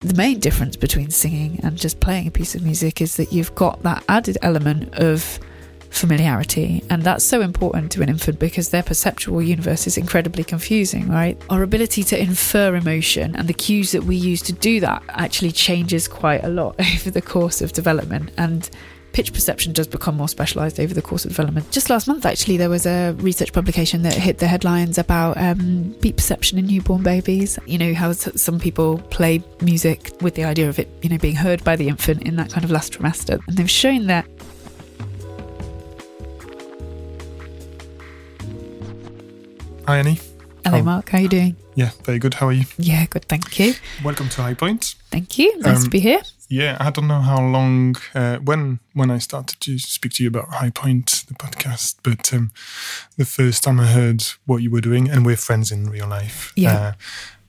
The main difference between singing and just playing a piece of music is that you've got that added element of familiarity. And that's so important to an infant because their perceptual universe is incredibly confusing, right? Our ability to infer emotion and the cues that we use to do that actually changes quite a lot over the course of development. And pitch perception does become more specialized over the course of development. Just last month, actually, there was a research publication that hit the headlines about um, beat perception in newborn babies. You know, how some people play music with the idea of it, you know, being heard by the infant in that kind of last trimester. And they've shown that Hi, Annie. Hello, oh. Mark. How are you doing? Yeah, very good. How are you? Yeah, good. Thank you. Welcome to High Point. Thank you. Nice um, to be here. Yeah, I don't know how long uh, when when I started to speak to you about High Point, the podcast, but um, the first time I heard what you were doing, and we're friends in real life. Yeah. Uh,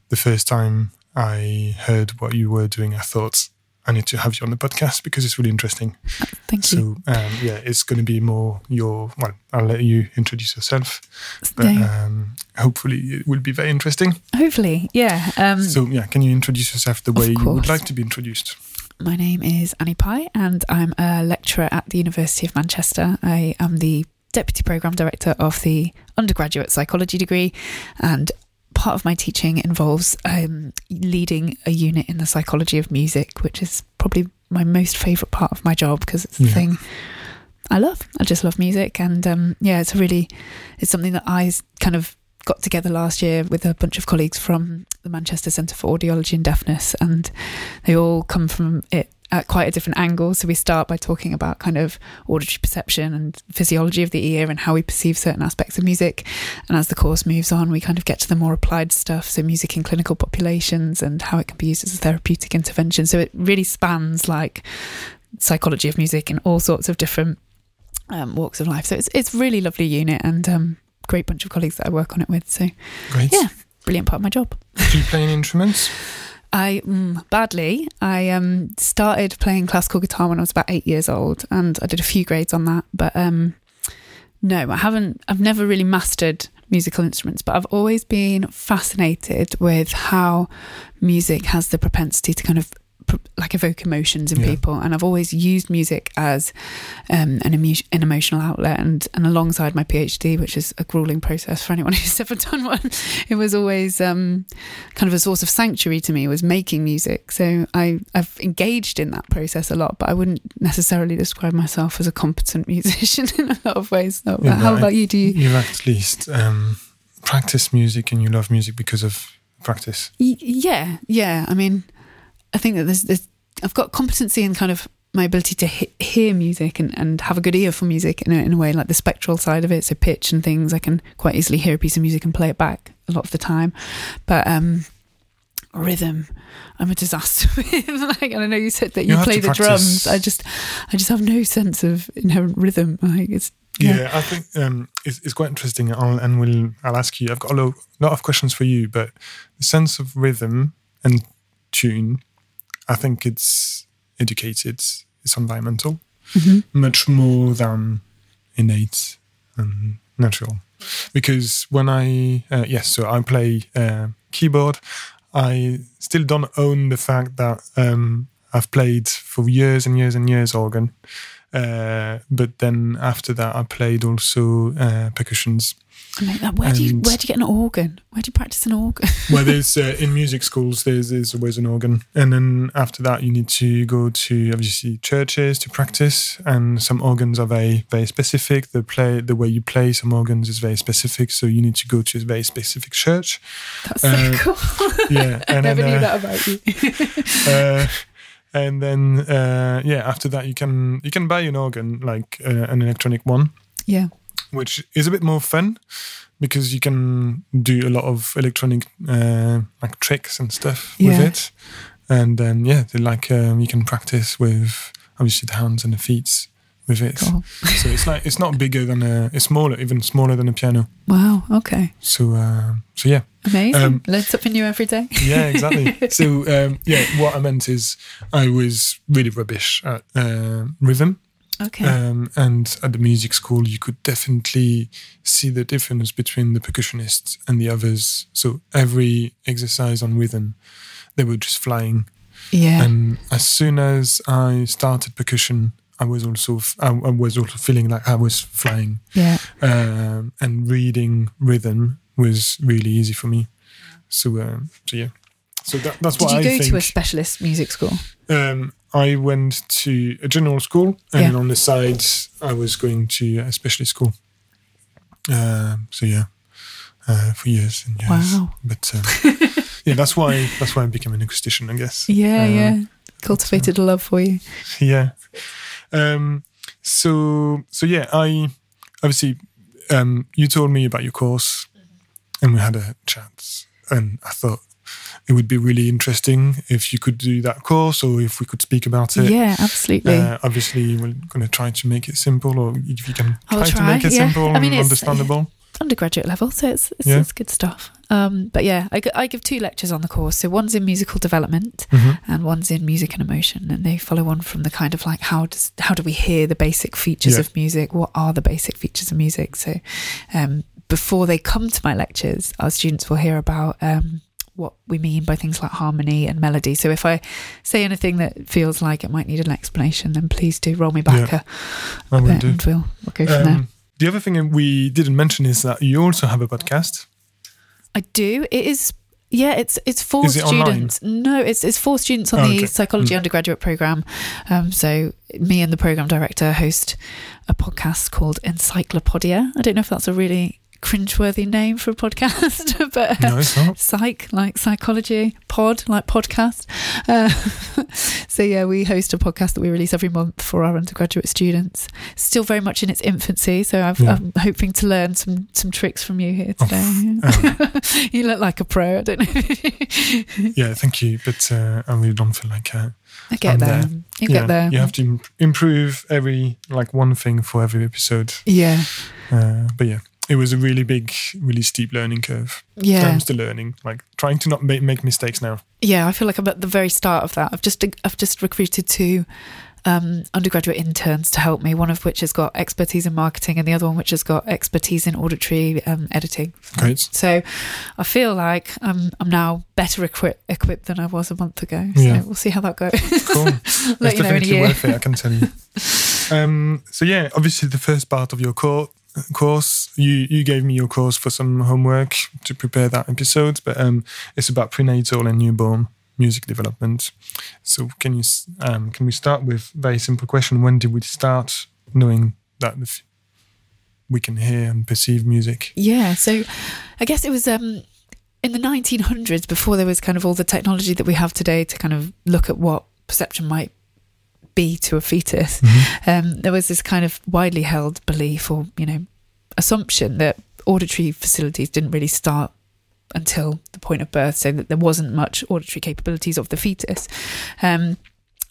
the first time I heard what you were doing, I thought I need to have you on the podcast because it's really interesting. Thank so, you. So um, yeah, it's going to be more your. Well, I'll let you introduce yourself, but um, hopefully it will be very interesting. Hopefully, yeah. Um, so yeah, can you introduce yourself the way you would like to be introduced? My name is Annie Pye, and I'm a lecturer at the University of Manchester. I am the deputy program director of the undergraduate psychology degree, and part of my teaching involves um, leading a unit in the psychology of music, which is probably my most favourite part of my job because it's the yeah. thing I love. I just love music, and um, yeah, it's a really it's something that I kind of got together last year with a bunch of colleagues from the Manchester Centre for Audiology and Deafness, and they all come from it at quite a different angle. So we start by talking about kind of auditory perception and physiology of the ear and how we perceive certain aspects of music. And as the course moves on, we kind of get to the more applied stuff. So music in clinical populations and how it can be used as a therapeutic intervention. So it really spans like psychology of music in all sorts of different um, walks of life. So it's it's really lovely unit and um, great bunch of colleagues that I work on it with. So great. yeah, brilliant part of my job. Do you play any instruments? I mm, badly. I um, started playing classical guitar when I was about eight years old, and I did a few grades on that. But um, no, I haven't. I've never really mastered musical instruments, but I've always been fascinated with how music has the propensity to kind of like evoke emotions in yeah. people. And I've always used music as um, an, emu- an emotional outlet. And, and alongside my PhD which is a grueling process for anyone who's ever done one it was always um, kind of a source of sanctuary to me was making music. So I, I've engaged in that process a lot but I wouldn't necessarily describe myself as a competent musician in a lot of ways. Yeah, how about you? Do you you at least um, practice music and you love music because of practice. Y- yeah yeah. I mean I think that there's, there's I've got competency in kind of my ability to he- hear music and, and have a good ear for music in a, in a way, like the spectral side of it, so pitch and things. I can quite easily hear a piece of music and play it back a lot of the time. But um, rhythm, I'm a disaster with. like, and I know you said that you, you play the practice. drums. I just, I just have no sense of inherent rhythm. Like it's yeah, yeah I think um, it's, it's, quite interesting. I'll, and we'll, I'll ask you. I've got a lot, lot of questions for you, but the sense of rhythm and tune I think it's educated, it's environmental, mm-hmm. much more than innate and natural. Because when I, uh, yes, so I play uh, keyboard, I still don't own the fact that um, I've played for years and years and years organ. Uh, but then after that, I played also uh, percussions. Where do you where do you get an organ? Where do you practice an organ? well, there's uh, in music schools there's there's always an organ, and then after that you need to go to obviously churches to practice, and some organs are very very specific. The play the way you play some organs is very specific, so you need to go to a very specific church. That's uh, so cool. Yeah, I never then, knew uh, that about you. Uh, and then uh, yeah, after that you can you can buy an organ like uh, an electronic one. Yeah which is a bit more fun because you can do a lot of electronic uh, like tricks and stuff yeah. with it. And then yeah, like um, you can practice with obviously the hands and the feet with it. Cool. so it's like it's not bigger than a it's smaller, even smaller than a piano. Wow. Okay. So uh, so yeah. Amazing. Um, Learn something new every day. yeah, exactly. so um, yeah, what I meant is I was really rubbish at uh, rhythm. Okay. Um, and at the music school, you could definitely see the difference between the percussionists and the others. So every exercise on rhythm, they were just flying. Yeah. And as soon as I started percussion, I was also f- I, I was also feeling like I was flying, yeah. um, and reading rhythm was really easy for me. So, um, so yeah. So that, that's Did what you go to a specialist music school? Um, I went to a general school, and Yeah. on the side, I was going to a specialist school. Um, so yeah, uh, for years and years. Wow. But um, yeah, that's why that's why I became an acoustician, I guess. Yeah, Um, yeah. Cultivated a love for you. Yeah. Um, so so yeah, I obviously um, you told me about your course, and we had a chat, and I thought it would be really interesting if you could do that course, or if we could speak about it. Yeah, absolutely. Uh, obviously, we're going to try to make it simple, or if you can I'll try, to make it yeah. simple I mean, and it's- understandable. undergraduate level, so it's it's, Yeah. it's good stuff. Um, but yeah, I give two lectures on the course. So one's in musical development, Mhm. and one's in music and emotion, and they follow on from the kind of like how does how do we hear the basic features Yeah. of music? What are the basic features of music? So um, before they come to my lectures, our students will hear about. Um, what we mean by things like harmony and melody. So if I say anything that feels like it might need an explanation, then please do roll me back Yeah, a, I a will bit do. and we'll, we'll go from there. Um, the other thing we didn't mention is that you also have a podcast. I do. It is. Yeah, it's it's for it online? students. No, it's it's for students on Oh, the okay. psychology Mm. undergraduate program. Um, so me and the program director host a podcast called Encyclopedia. I don't know if that's a really cringeworthy name for a podcast, but No, it's not. psych like psychology pod like podcast uh, so yeah we host a podcast that we release every month for our undergraduate students still very much in its infancy so I've, Yeah. i'm hoping to learn some some tricks from you here today you look like a pro i don't know Yeah, thank you, but uh, I really don't feel like uh, i get there. there. you yeah, get there You have to im- improve every like one thing for every episode. yeah Uh, but yeah, it was a really big, really steep learning curve. yeah I'm still learning, like trying to not make, make mistakes now. yeah i feel like i'm at the very start of that i've just i've just recruited two um, undergraduate interns to help me one of which has got expertise in marketing and the other one which has got expertise in auditory um, editing Great. so i feel like i'm i'm now better equi- equipped than i was a month ago so Yeah. we'll see how that goes Cool. let It's you know in a year worth it, I can tell you. um, so yeah, obviously the first part of your cour- course, you you gave me your course for some homework to prepare that episode, but um, it's about prenatal and newborn music development. So can you um, can we start with very simple question? When did we start knowing that we can hear and perceive music? Yeah, so I guess it was um, in the 1900s before there was kind of all the technology that we have today to kind of look at what perception might be to a fetus. Um, there was this kind of widely held belief or, you know, assumption that auditory facilities didn't really start until the point of birth, so that there wasn't much auditory capabilities of the fetus. Um,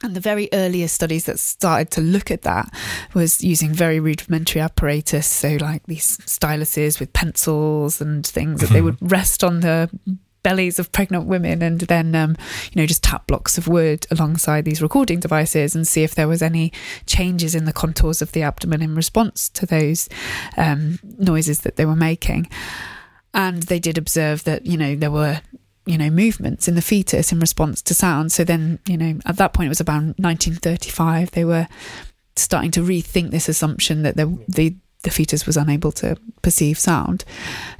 and the very earliest studies that started to look at that was using very rudimentary apparatus, so like these styluses with pencils and things that they would rest on the bellies of pregnant women and then um, you know just tap blocks of wood alongside these recording devices and see if there was any changes in the contours of the abdomen in response to those um, noises that they were making. And they did observe that you know there were you know movements in the fetus in response to sound. So then you know at that point it was about 1935 they were starting to rethink this assumption that the the the fetus was unable to perceive sound.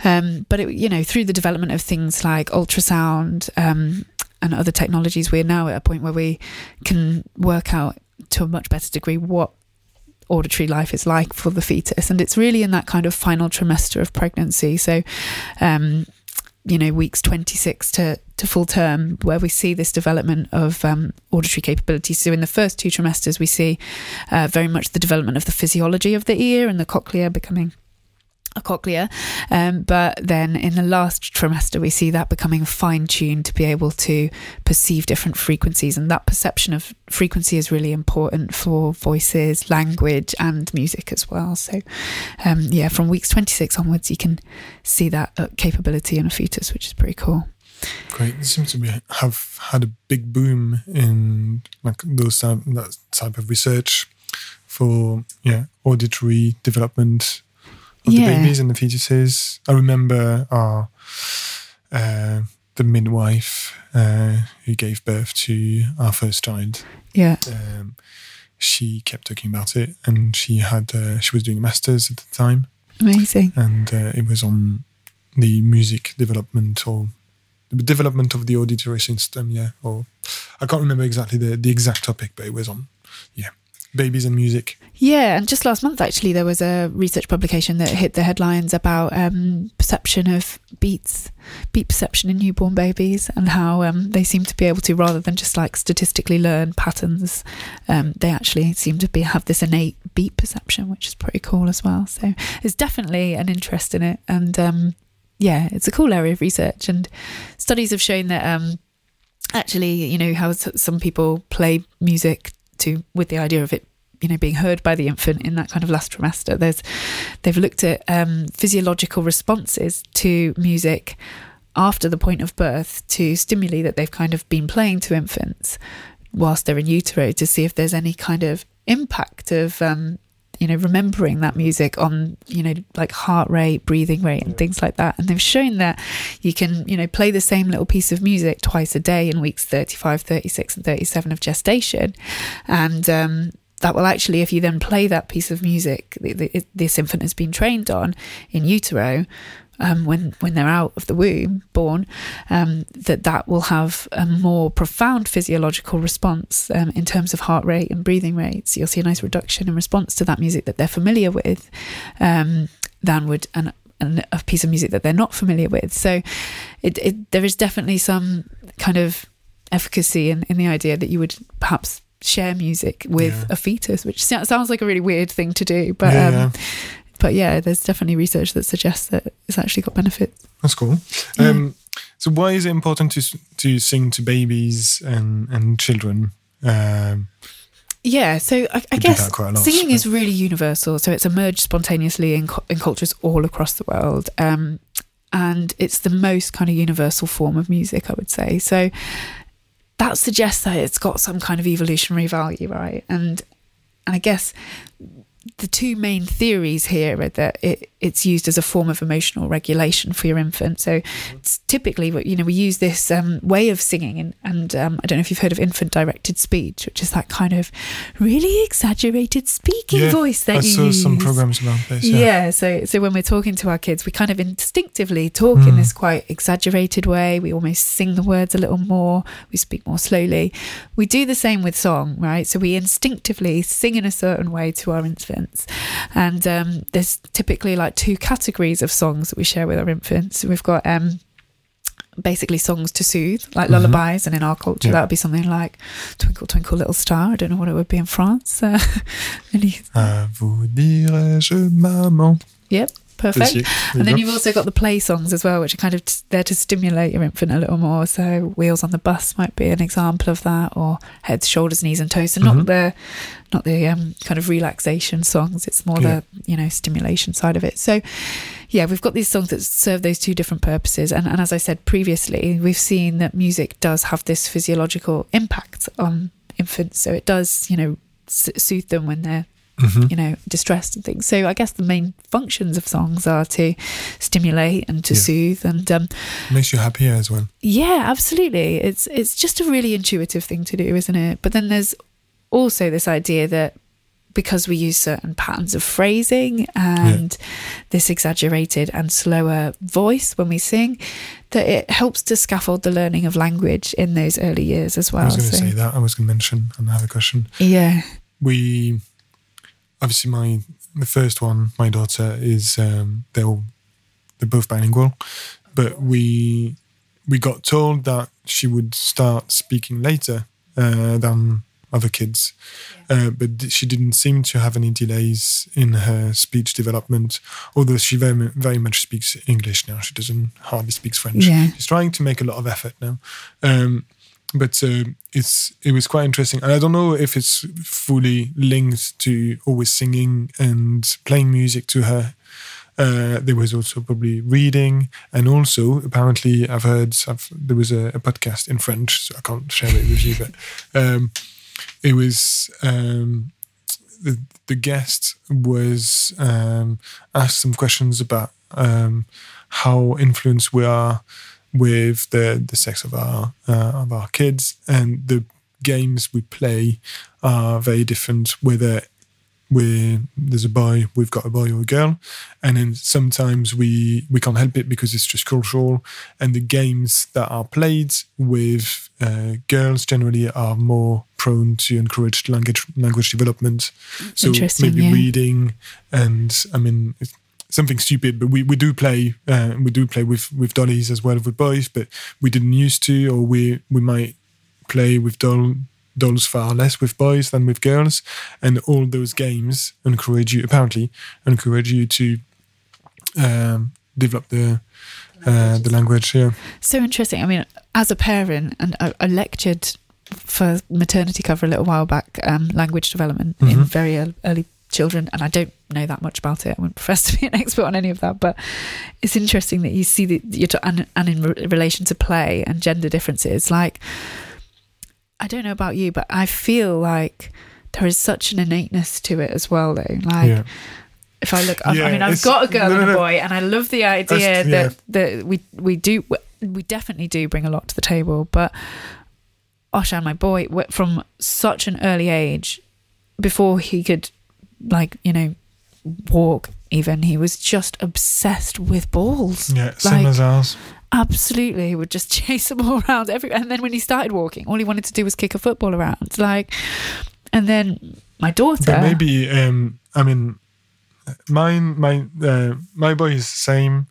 Um, but it, you know through the development of things like ultrasound um, and other technologies we're now at a point where we can work out to a much better degree what auditory life is like for the fetus. And it's really in that kind of final trimester of pregnancy. So um, you know weeks 26 to, to full term where we see this development of um, auditory capabilities. So in the first two trimesters we see uh, very much the development of the physiology of the ear and the cochlea becoming a cochlea um, but then in the last trimester we see that becoming fine-tuned to be able to perceive different frequencies and that perception of frequency is really important for voices language and music as well so um, yeah from weeks 26 onwards you can see that uh, capability in a fetus which is pretty cool Great. It seems to be have had a big boom in like those that type of research for yeah auditory development of Yeah. the babies and the fetuses. I remember our uh, the midwife uh, who gave birth to our first child. Yeah. Um, she kept talking about it, and she had uh, she was doing a masters at the time, Amazing. and uh, it was on the music development or the development of the auditory system. Yeah, or I can't remember exactly the the exact topic, but it was on yeah babies and music. Yeah, and just last month, actually, there was a research publication that hit the headlines about um, perception of beats, beat perception in newborn babies, and how um, they seem to be able to, rather than just like statistically learn patterns, um, they actually seem to be have this innate beat perception, which is pretty cool as well. So there's definitely an interest in it, and um, yeah, it's a cool area of research. And studies have shown that um, actually, you know, how some people play music to with the idea of it you know being heard by the infant in that kind of last trimester. There's they've looked at um, physiological responses to music after the point of birth to stimuli that they've kind of been playing to infants whilst they're in utero to see if there's any kind of impact of um, you know remembering that music on you know like heart rate breathing rate and things like that. And they've shown that you can you know play the same little piece of music twice a day in weeks 35 36 and 37 of gestation. And um, that will actually if you then play that piece of music that this infant has been trained on in utero um, when when they're out of the womb, born, um, that that will have a more profound physiological response um, in terms of heart rate and breathing rates. You'll see a nice reduction in response to that music that they're familiar with, um, than would an, an, a piece of music that they're not familiar with. So, it, it, there is definitely some kind of efficacy in, in the idea that you would perhaps share music with Yeah. a fetus, which sounds like a really weird thing to do, but Yeah, um, yeah. But yeah, there's definitely research that suggests that it's actually got benefits. That's cool. Um, so why is it important to to sing to babies and and children? Um, Yeah, so I, I guess that quite a lot, singing but- is really universal. So it's emerged spontaneously in, in cultures all across the world. Um, and it's the most kind of universal form of music, I would say. So that suggests that it's got some kind of evolutionary value, right? And and I guess the two main theories here are that it, it's used as a form of emotional regulation for your infant. So it's typically, you know, we use this um, way of singing, and, and um, I don't know if you've heard of infant directed speech, which is that kind of really exaggerated speaking Yeah, voice that I you saw use. some programs about this. Yeah. Yeah. so so when we're talking to our kids, we kind of instinctively talk in Mm. this quite exaggerated way. We almost sing the words a little more. We speak more slowly. We do the same with song, right? So we instinctively sing in a certain way to our infants, and um, there's typically like two categories of songs that we share with our infants. We've got um, basically songs to soothe, like Mhm. lullabies, and in our culture Yeah. that would be something like "Twinkle Twinkle Little Star." I don't know what it would be in France. Uh, À vous dirai-je, maman. Yep, perfect. Year. And then you you've also got the play songs as well, which are kind of t- there to stimulate your infant a little more. So "Wheels on the Bus" might be an example of that, or "Heads, Shoulders, Knees, and Toes." So not Mhm. the not the um, kind of relaxation songs. It's more Yeah. the you know stimulation side of it. So yeah, we've got these songs that serve those two different purposes. And, and as I said previously, we've seen that music does have this physiological impact on infants. So it does you know soothe them when they're Mhm. you know, distressed and things. So I guess the main functions of songs are to stimulate and to Yeah. soothe and um, Makes you happier as well. yeah, absolutely. It's it's just a really intuitive thing to do, isn't it? But then there's also this idea that because we use certain patterns of phrasing and this exaggerated and slower voice when we sing, that it helps to scaffold the learning of language in those early years as well. I was going to So- say that. I was going to mention another question. yeah, We obviously my the first one, my daughter is um, they're all, they're both bilingual, but we we got told that she would start speaking later uh, than other kids, uh, but she didn't seem to have any delays in her speech development. Although she very very much speaks English now, she doesn't hardly speaks French. Yeah. She's trying to make a lot of effort now. Um, but uh, it's it was quite interesting, and I don't know if it's fully linked to always singing and playing music to her. Uh, there was also probably reading, and also apparently I've heard I've, there was a, a podcast in French, so I can't share it with you, but um, it was um, the the guest was um, asked some questions about um, how influenced we are with the the sex of our uh, of our kids, and the games we play are very different. Whether we there's a boy, we've got a boy or a girl, and then sometimes we we can't help it because it's just cultural. And the games that are played with uh, girls generally are more prone to encourage language language development. So maybe yeah. reading, and I mean. Something stupid, but we, we do play uh, we do play with, with dollies as well with boys, but we didn't used to, or we we might play with doll dolls far less with boys than with girls, and all those games encourage you apparently encourage you to um, develop the uh, the language. Yeah, So interesting. I mean, as a parent, and I, I lectured for maternity cover a little while back, um, language development in Mhm. very early, early children, and I don't know that much about it. I wouldn't profess to be an expert on any of that, but it's interesting that you see that you're t- and, and in re- relation to play and gender differences. Like, I don't know about you, but I feel like there is such an innateness to it as well, though. Like. yeah, if I look, I mean, I've got a girl no, and a boy, and I love the idea yeah. that that we we do we definitely do bring a lot to the table. But oh, Oshan, my boy, from such an early age, before he could like you know walk, even he was just obsessed with balls. yeah. Same Like- as ours. Absolutely, he would just chase them all around everywhere. And then when he started walking, all he wanted to do was kick a football around. Like, and then my daughter. But maybe um, I mean, mine my uh, my boy is the same.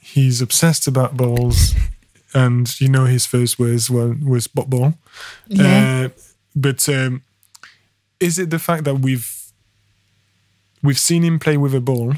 He's obsessed about balls, and you know his first words were was bot ball. yeah. Uh, but um, is it the fact that we've we've seen him play with a ball,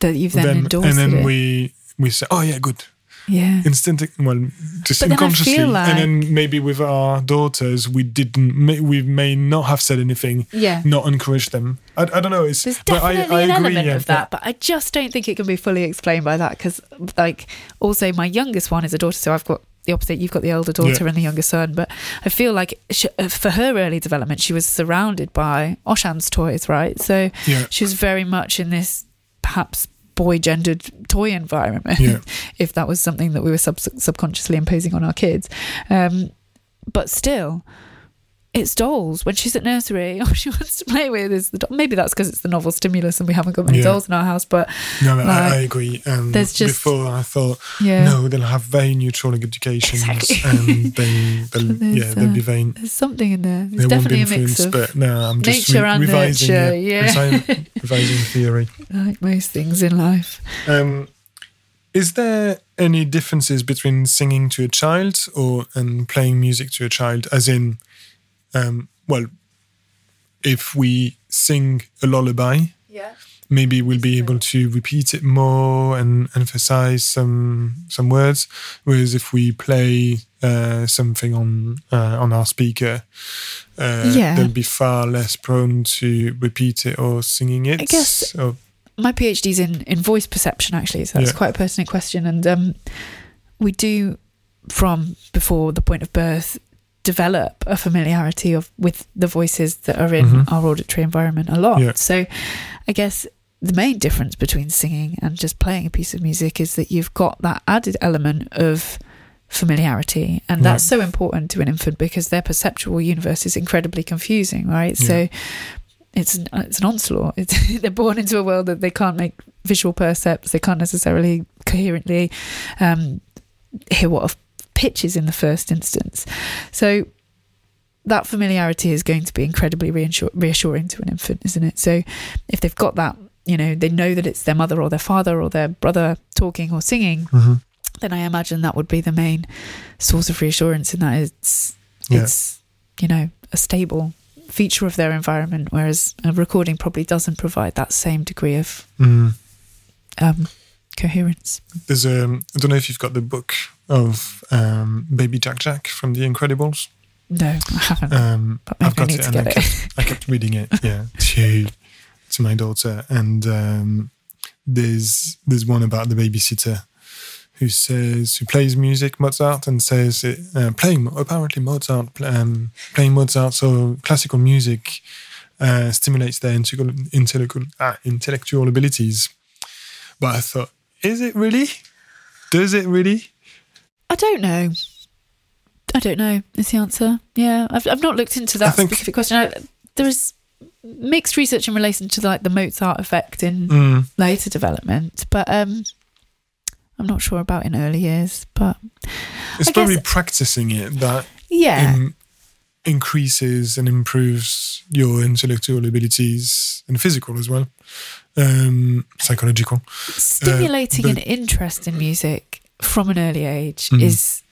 that you've then, endorsed and then it. we we say, "Oh yeah, good." yeah. Instant, well, just But then unconsciously, feel and then maybe with our daughters, we didn't. may- We may not have said anything, Yeah. not encourage them. I, I don't know. It's There's but I, definitely I an agree, element yeah, of that, but I just don't think it can be fully explained by that because, like, also my youngest one is a daughter, so I've got the opposite. You've got the older daughter Yeah. and the younger son, but I feel like she, uh, for her early development, she was surrounded by Oshan's toys, right? So Yeah, she was very much in this perhaps boy gendered toy environment Yeah. if that was something that we were sub- subconsciously imposing on our kids um, but still it's dolls when she's at nursery all she wants to play with is the doll. maybe that's because it's the novel stimulus and we haven't got many Yeah. dolls in our house but no, I, Like, I agree. Um, there's just- before I thought, yeah no, they'll have very neutral educations, Exactly. and they, they'll, yeah, they'll be uh, very. there's something in there They there's won't be definitely a mix of but no, I'm just nature and revising, nurture, yeah, yeah. revising theory. like most things in life Um, is there any differences between singing to a child or and playing music to a child? As in, um, well, if we sing a lullaby, yeah maybe we'll be able to repeat it more and emphasize some some words. Whereas if we play uh, something on uh, on our speaker, uh, Yeah. they'll be far less prone to repeat it or singing it. I guess- Or- my PhD's in in voice perception actually, so that's Yeah. quite a pertinent question. And um, we do from before the point of birth develop a familiarity of with the voices that are in Mhm. our auditory environment a lot. Yeah. So I guess the main difference between singing and just playing a piece of music is that you've got that added element of familiarity and that's so important to an infant because their perceptual universe is incredibly confusing right Yeah. so it's an, it's an onslaught it's, they're born into a world that they can't make visual percepts they can't necessarily coherently um, hear what a pitch is in the first instance so that familiarity is going to be incredibly reassuring to an infant isn't it so if they've got that you know they know that it's their mother or their father or their brother talking or singing Mhm. then I imagine that would be the main source of reassurance in that it's Yeah. it's you know a stable feature of their environment, whereas a recording probably doesn't provide that same degree of Mm. um, coherence. There's a. I don't know if you've got the book of um, Baby Jack Jack from The Incredibles. No, I haven't. Um, I've got I it, and I kept, it. I kept reading it. Yeah, to to my daughter, and um, there's there's one about the babysitter who says who plays music Mozart and says it, uh, playing apparently Mozart um, playing Mozart so classical music uh, stimulates their intellectual intellectual, ah, intellectual abilities. But I thought, is it really? Does it really? I don't know. I don't know. Is the answer? Yeah, I've I've not looked into that think- specific question. I, there is mixed research in relation to like the Mozart effect in Mm. later development, but um, I'm not sure about in early years. But It's I probably guess- practicing it that yeah, in- increases and improves your intellectual abilities and physical as well, um, psychological. stimulating but- an interest in music from an early age Mhm. is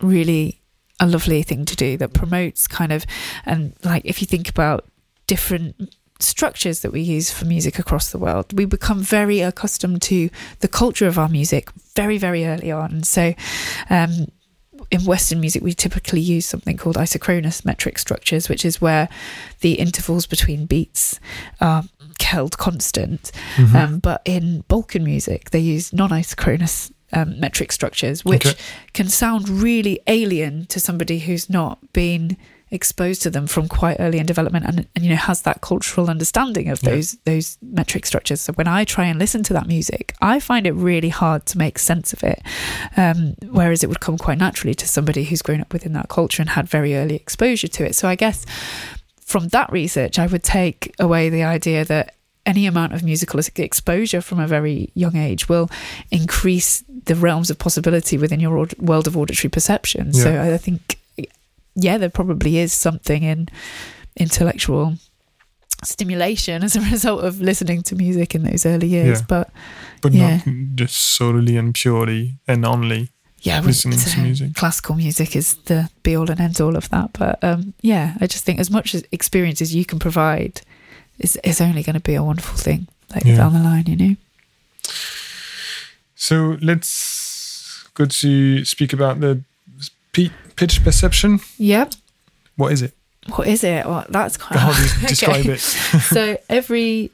really a lovely thing to do that promotes kind of and like if you think about different structures that we use for music across the world we become very accustomed to the culture of our music very very early on so um in Western music, we typically use something called isochronous metric structures, which is where the intervals between beats are held constant. Mhm. Um, but in Balkan music, they use non isochronous um, metric structures, which Okay. can sound really alien to somebody who's not been exposed to them from quite early in development and, and you know has that cultural understanding of Yeah. those those metric structures so when i try and listen to that music i find it really hard to make sense of it um, whereas it would come quite naturally to somebody who's grown up within that culture and had very early exposure to it so i guess from that research i would take away the idea that any amount of musical exposure from a very young age will increase the realms of possibility within your aud- world of auditory perception. So Yeah. I think, yeah, there probably is something in intellectual stimulation as a result of listening to music in those early years. Yeah. But but yeah. not just solely and purely and only. yeah, Listening to music. Classical music is the be all and end all of that. But um, yeah, I just think as much as experience as you can provide is is only going to be a wonderful thing later Yeah. down the line. You know. So let's go to speak about the pitch perception. Yep. What is it? What is it? Well, that's quite How do you describe it? so every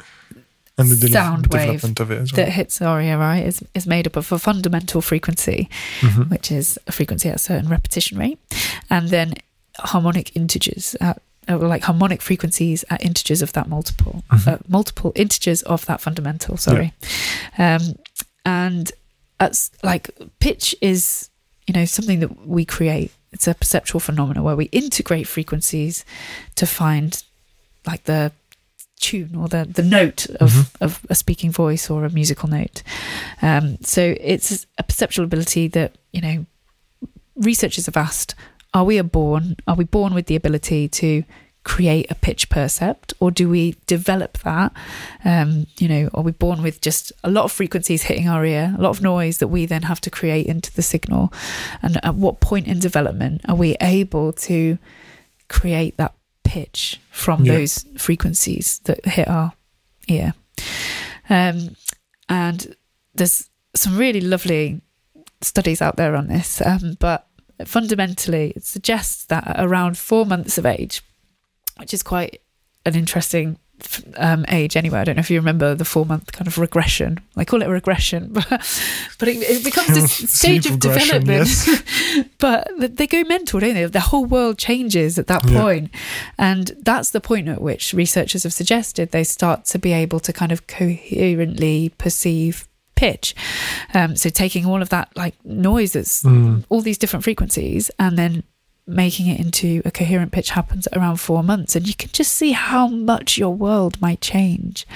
And the Sound wave of it well. that hits our ear, right, is, is made up of a fundamental frequency, Mhm. which is a frequency at a certain repetition rate, and then harmonic integers at uh, like harmonic frequencies at integers of that multiple, Mhm. uh, multiple integers of that fundamental. Sorry, um, and that's like pitch is you know something that we create. It's a perceptual phenomena where we integrate frequencies to find like the tune or the the note of, Mhm. of a speaking voice or a musical note. Um, so it's a perceptual ability that you know researchers have asked: Are we a born? Are we born with the ability to create a pitch percept, or do we develop that? Um, you know, are we born with just a lot of frequencies hitting our ear, a lot of noise that we then have to create into the signal? And at what point in development are we able to create that pitch from Yeah. those frequencies that hit our ear? Um, and there's some really lovely studies out there on this, um, but fundamentally, it suggests that at around four months of age, which is quite an interesting um, age anyway. I don't know if you remember the four month kind of regression. I call it a regression, but but it, it becomes this Sleep stage of development. but they go mental, don't they? The whole world changes at that Yeah. and that's the point at which researchers have suggested they start to be able to kind of coherently perceive pitch. Um, so taking all of that like noise that's Mm. all these different frequencies and then making it into a coherent pitch happens at around four months and you can just see how much your world might change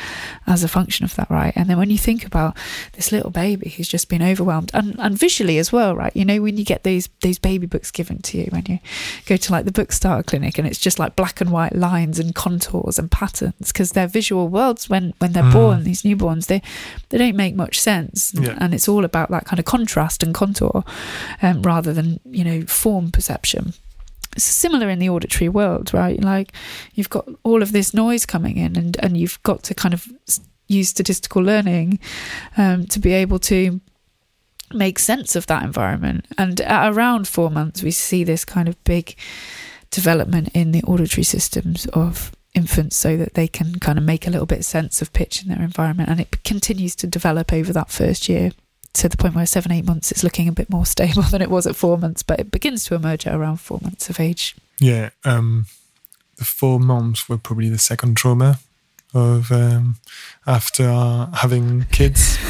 as a function of that right and then when you think about this little baby who's just been overwhelmed and, and visually as well right you know when you get these these baby books given to you when you go to like the book starter clinic and it's just like black and white lines and contours and patterns because their visual worlds when when they're Mm. born these newborns they they don't make much sense Yeah. and it's all about that kind of contrast and contour um, rather than you know form perception similar in the auditory world right? Like you've got all of this noise coming in and and you've got to kind of use statistical learning um, to be able to make sense of that environment. And at around four months we see this kind of big development in the auditory systems of infants so that they can kind of make a little bit of sense of pitch in their environment. And it continues to develop over that first year to the point where seven eight months it's looking a bit more stable than it was at four months but it begins to emerge at around four months of age Yeah, um, the four months were probably the second trauma of um, after having kids.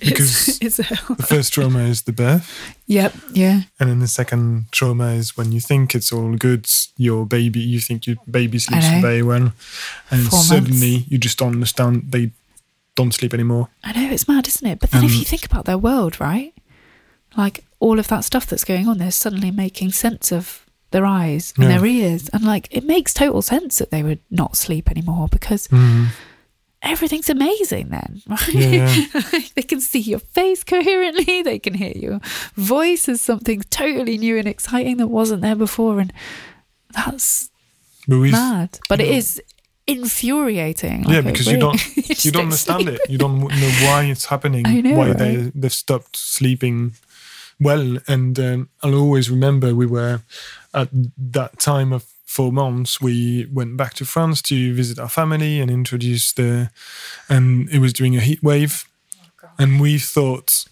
Because it's, it's the first trauma is the birth, yep, yeah, and then the second trauma is when you think it's all good, your baby, you think your baby sleeps very well, and Four suddenly months. you just don't understand they don't sleep anymore. I know it's mad, isn't it? But then if Um, you think about their world, right? Like all of that stuff that's going on, they're suddenly making sense of their eyes and Yeah. their ears, and like it makes total sense that they would not sleep anymore because Mm. everything's amazing then, right? Yeah. they can see your face coherently, they can hear your voice as something totally new and exciting that wasn't there before, and that's But mad. But it is infuriating. Yeah, like, it because you don't- just you don't understand sleep. it. You don't know why it's happening. Know, why right? they they've stopped sleeping well. And um, I'll always remember we were at that time of four months. We went back to France to visit our family and introduce the. And it was during a heat wave, and we thought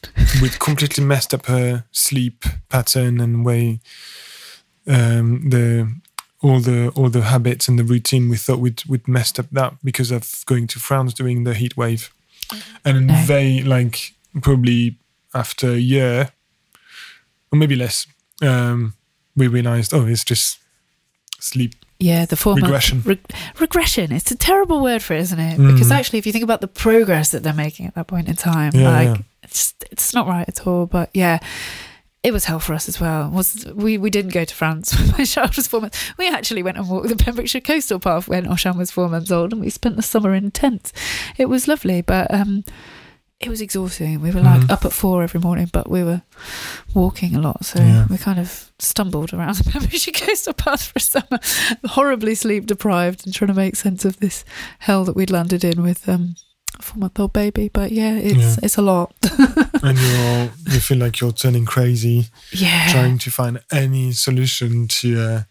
we'd completely messed up her sleep pattern and way. Um, the all the all the habits and the routine we thought we'd we'd messed up that because of going to France during the heat wave, and No. they like probably after a year or maybe less, um, we realized oh it's just sleep Yeah, the four month regression. Reg- regression. It's a terrible word for it, isn't it? Mm. Because actually, if you think about the progress that they're making at that point in time, Yeah, like yeah. it's it's not right at all. But yeah, it was hell for us as well. Was we we didn't go to France when my child was four months. We actually went and walked the Pembrokeshire coastal path when Oshan was four months old, and we spent the summer in tents. It was lovely, but um, it was exhausting. We were like Mhm. up at four every morning, but we were walking a lot, so Yeah. we kind of stumbled around the Pembrokeshire coastal path for a summer, horribly sleep deprived, and trying to make sense of this hell that we'd landed in with um, a four-month-old baby. But yeah, it's Yeah. it's a lot. and you're you feel like you're turning crazy yeah, trying to find any solution to uh,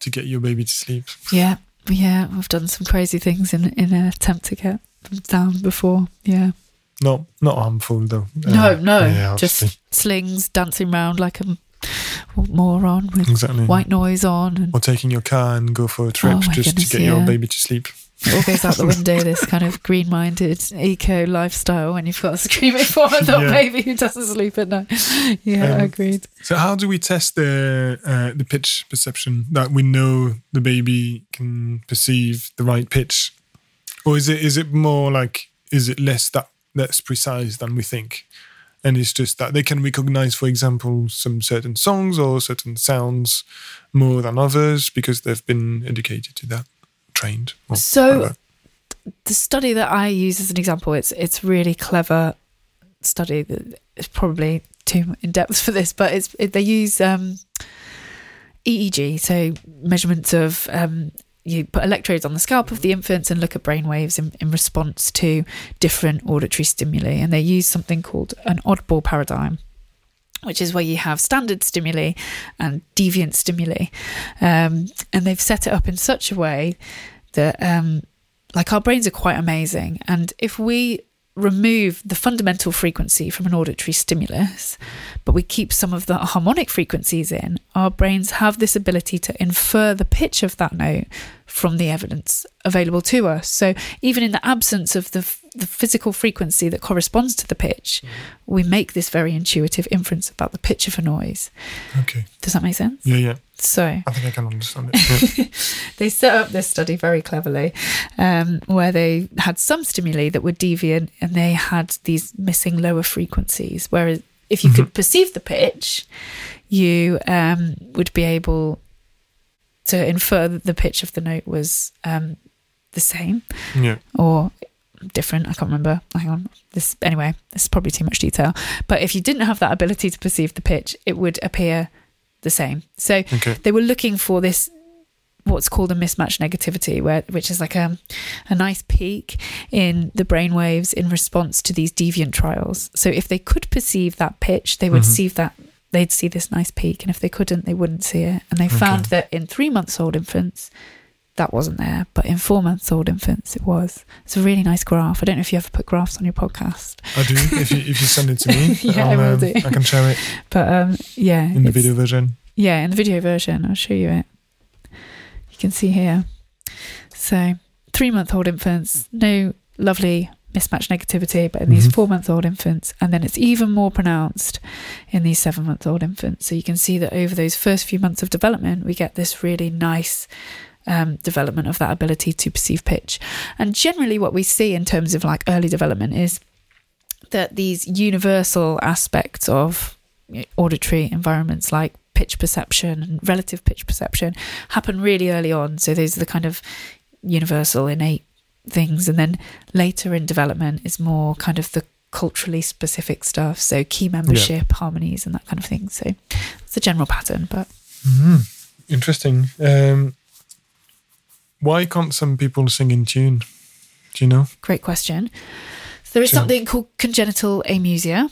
to get your baby to sleep. yeah, yeah. I've done some crazy things in in an attempt to get them down before. Yeah, Not not harmful though. no, Uh, no, yeah, just slings dancing around like a moron with exactly. white noise on and Or taking your car and go for a trip Oh just goodness, to get your baby to sleep. It all goes out the window. This kind of green-minded eco lifestyle when you've got a screaming four-month-old Yeah. baby who doesn't sleep at night. Yeah, Um, agreed. So how do we test the uh, the pitch perception that we know the baby can perceive the right pitch, or is it is it more like is it less that less precise than we think, and it's just that they can recognize, for example, some certain songs or certain sounds more than others because they've been educated to that, trained. So whatever. the study that I use as an example, it's it's really clever study that is probably too in depth for this, but it's it, they use um, EEG, so measurements of um, you put electrodes on the scalp of the infants and look at brain waves in, in response to different auditory stimuli, and they use something called an oddball paradigm. Which is where you have standard stimuli and deviant stimuli, um, and they've set it up in such a way that um, like our brains are quite amazing. And if we remove the fundamental frequency from an auditory stimulus but we keep some of the harmonic frequencies in our brains have this ability to infer the pitch of that note from the evidence available to us. So even in the absence of the, f- the physical frequency that corresponds to the pitch we make this very intuitive inference about the pitch of a noise. Okay, does that make sense? Yeah, yeah, so I think I can understand it. Yeah. they set up this study very cleverly um, where they had some stimuli that were deviant and they had these missing lower frequencies. Whereas if you could perceive the pitch, you um, would be able to infer that the pitch of the note was um, the same yeah, or different. I can't remember. Hang on. This anyway. This is probably too much detail. But if you didn't have that ability to perceive the pitch, it would appear the same. So okay, they were looking for this what's called a mismatch negativity where which is like a a nice peak in the brain waves in response to these deviant trials so if they could perceive that pitch they would Mhm. see that they'd see this nice peak and if they couldn't they wouldn't see it and they found that in 3 months old infants that wasn't there but in 4 months old infants it was it's a really nice graph i don't know if you ever put graphs on your podcast I do. If you if you send it to me, Yeah, I I'll, um, do. I can share it but um yeah in the video version. Yeah, in the video version, I'll show you it. You can see here. So, three month old infants, no lovely mismatch negativity, but in these Mhm. four month old infants, and then it's even more pronounced in these seven month old infants. So you can see that over those first few months of development, we get this really nice um, development of that ability to perceive pitch. And generally, what we see in terms of like early development is that these universal aspects of auditory environments like pitch perception and relative pitch perception happen really early on. So those are the kind of universal innate things. And then later in development is more kind of the culturally specific stuff. So key membership, harmonies, and that kind of thing. So it's a general pattern, but Mhm. Interesting. Um, why can't some people sing in tune? Do you know? great question. There is Sure. something called congenital amusia,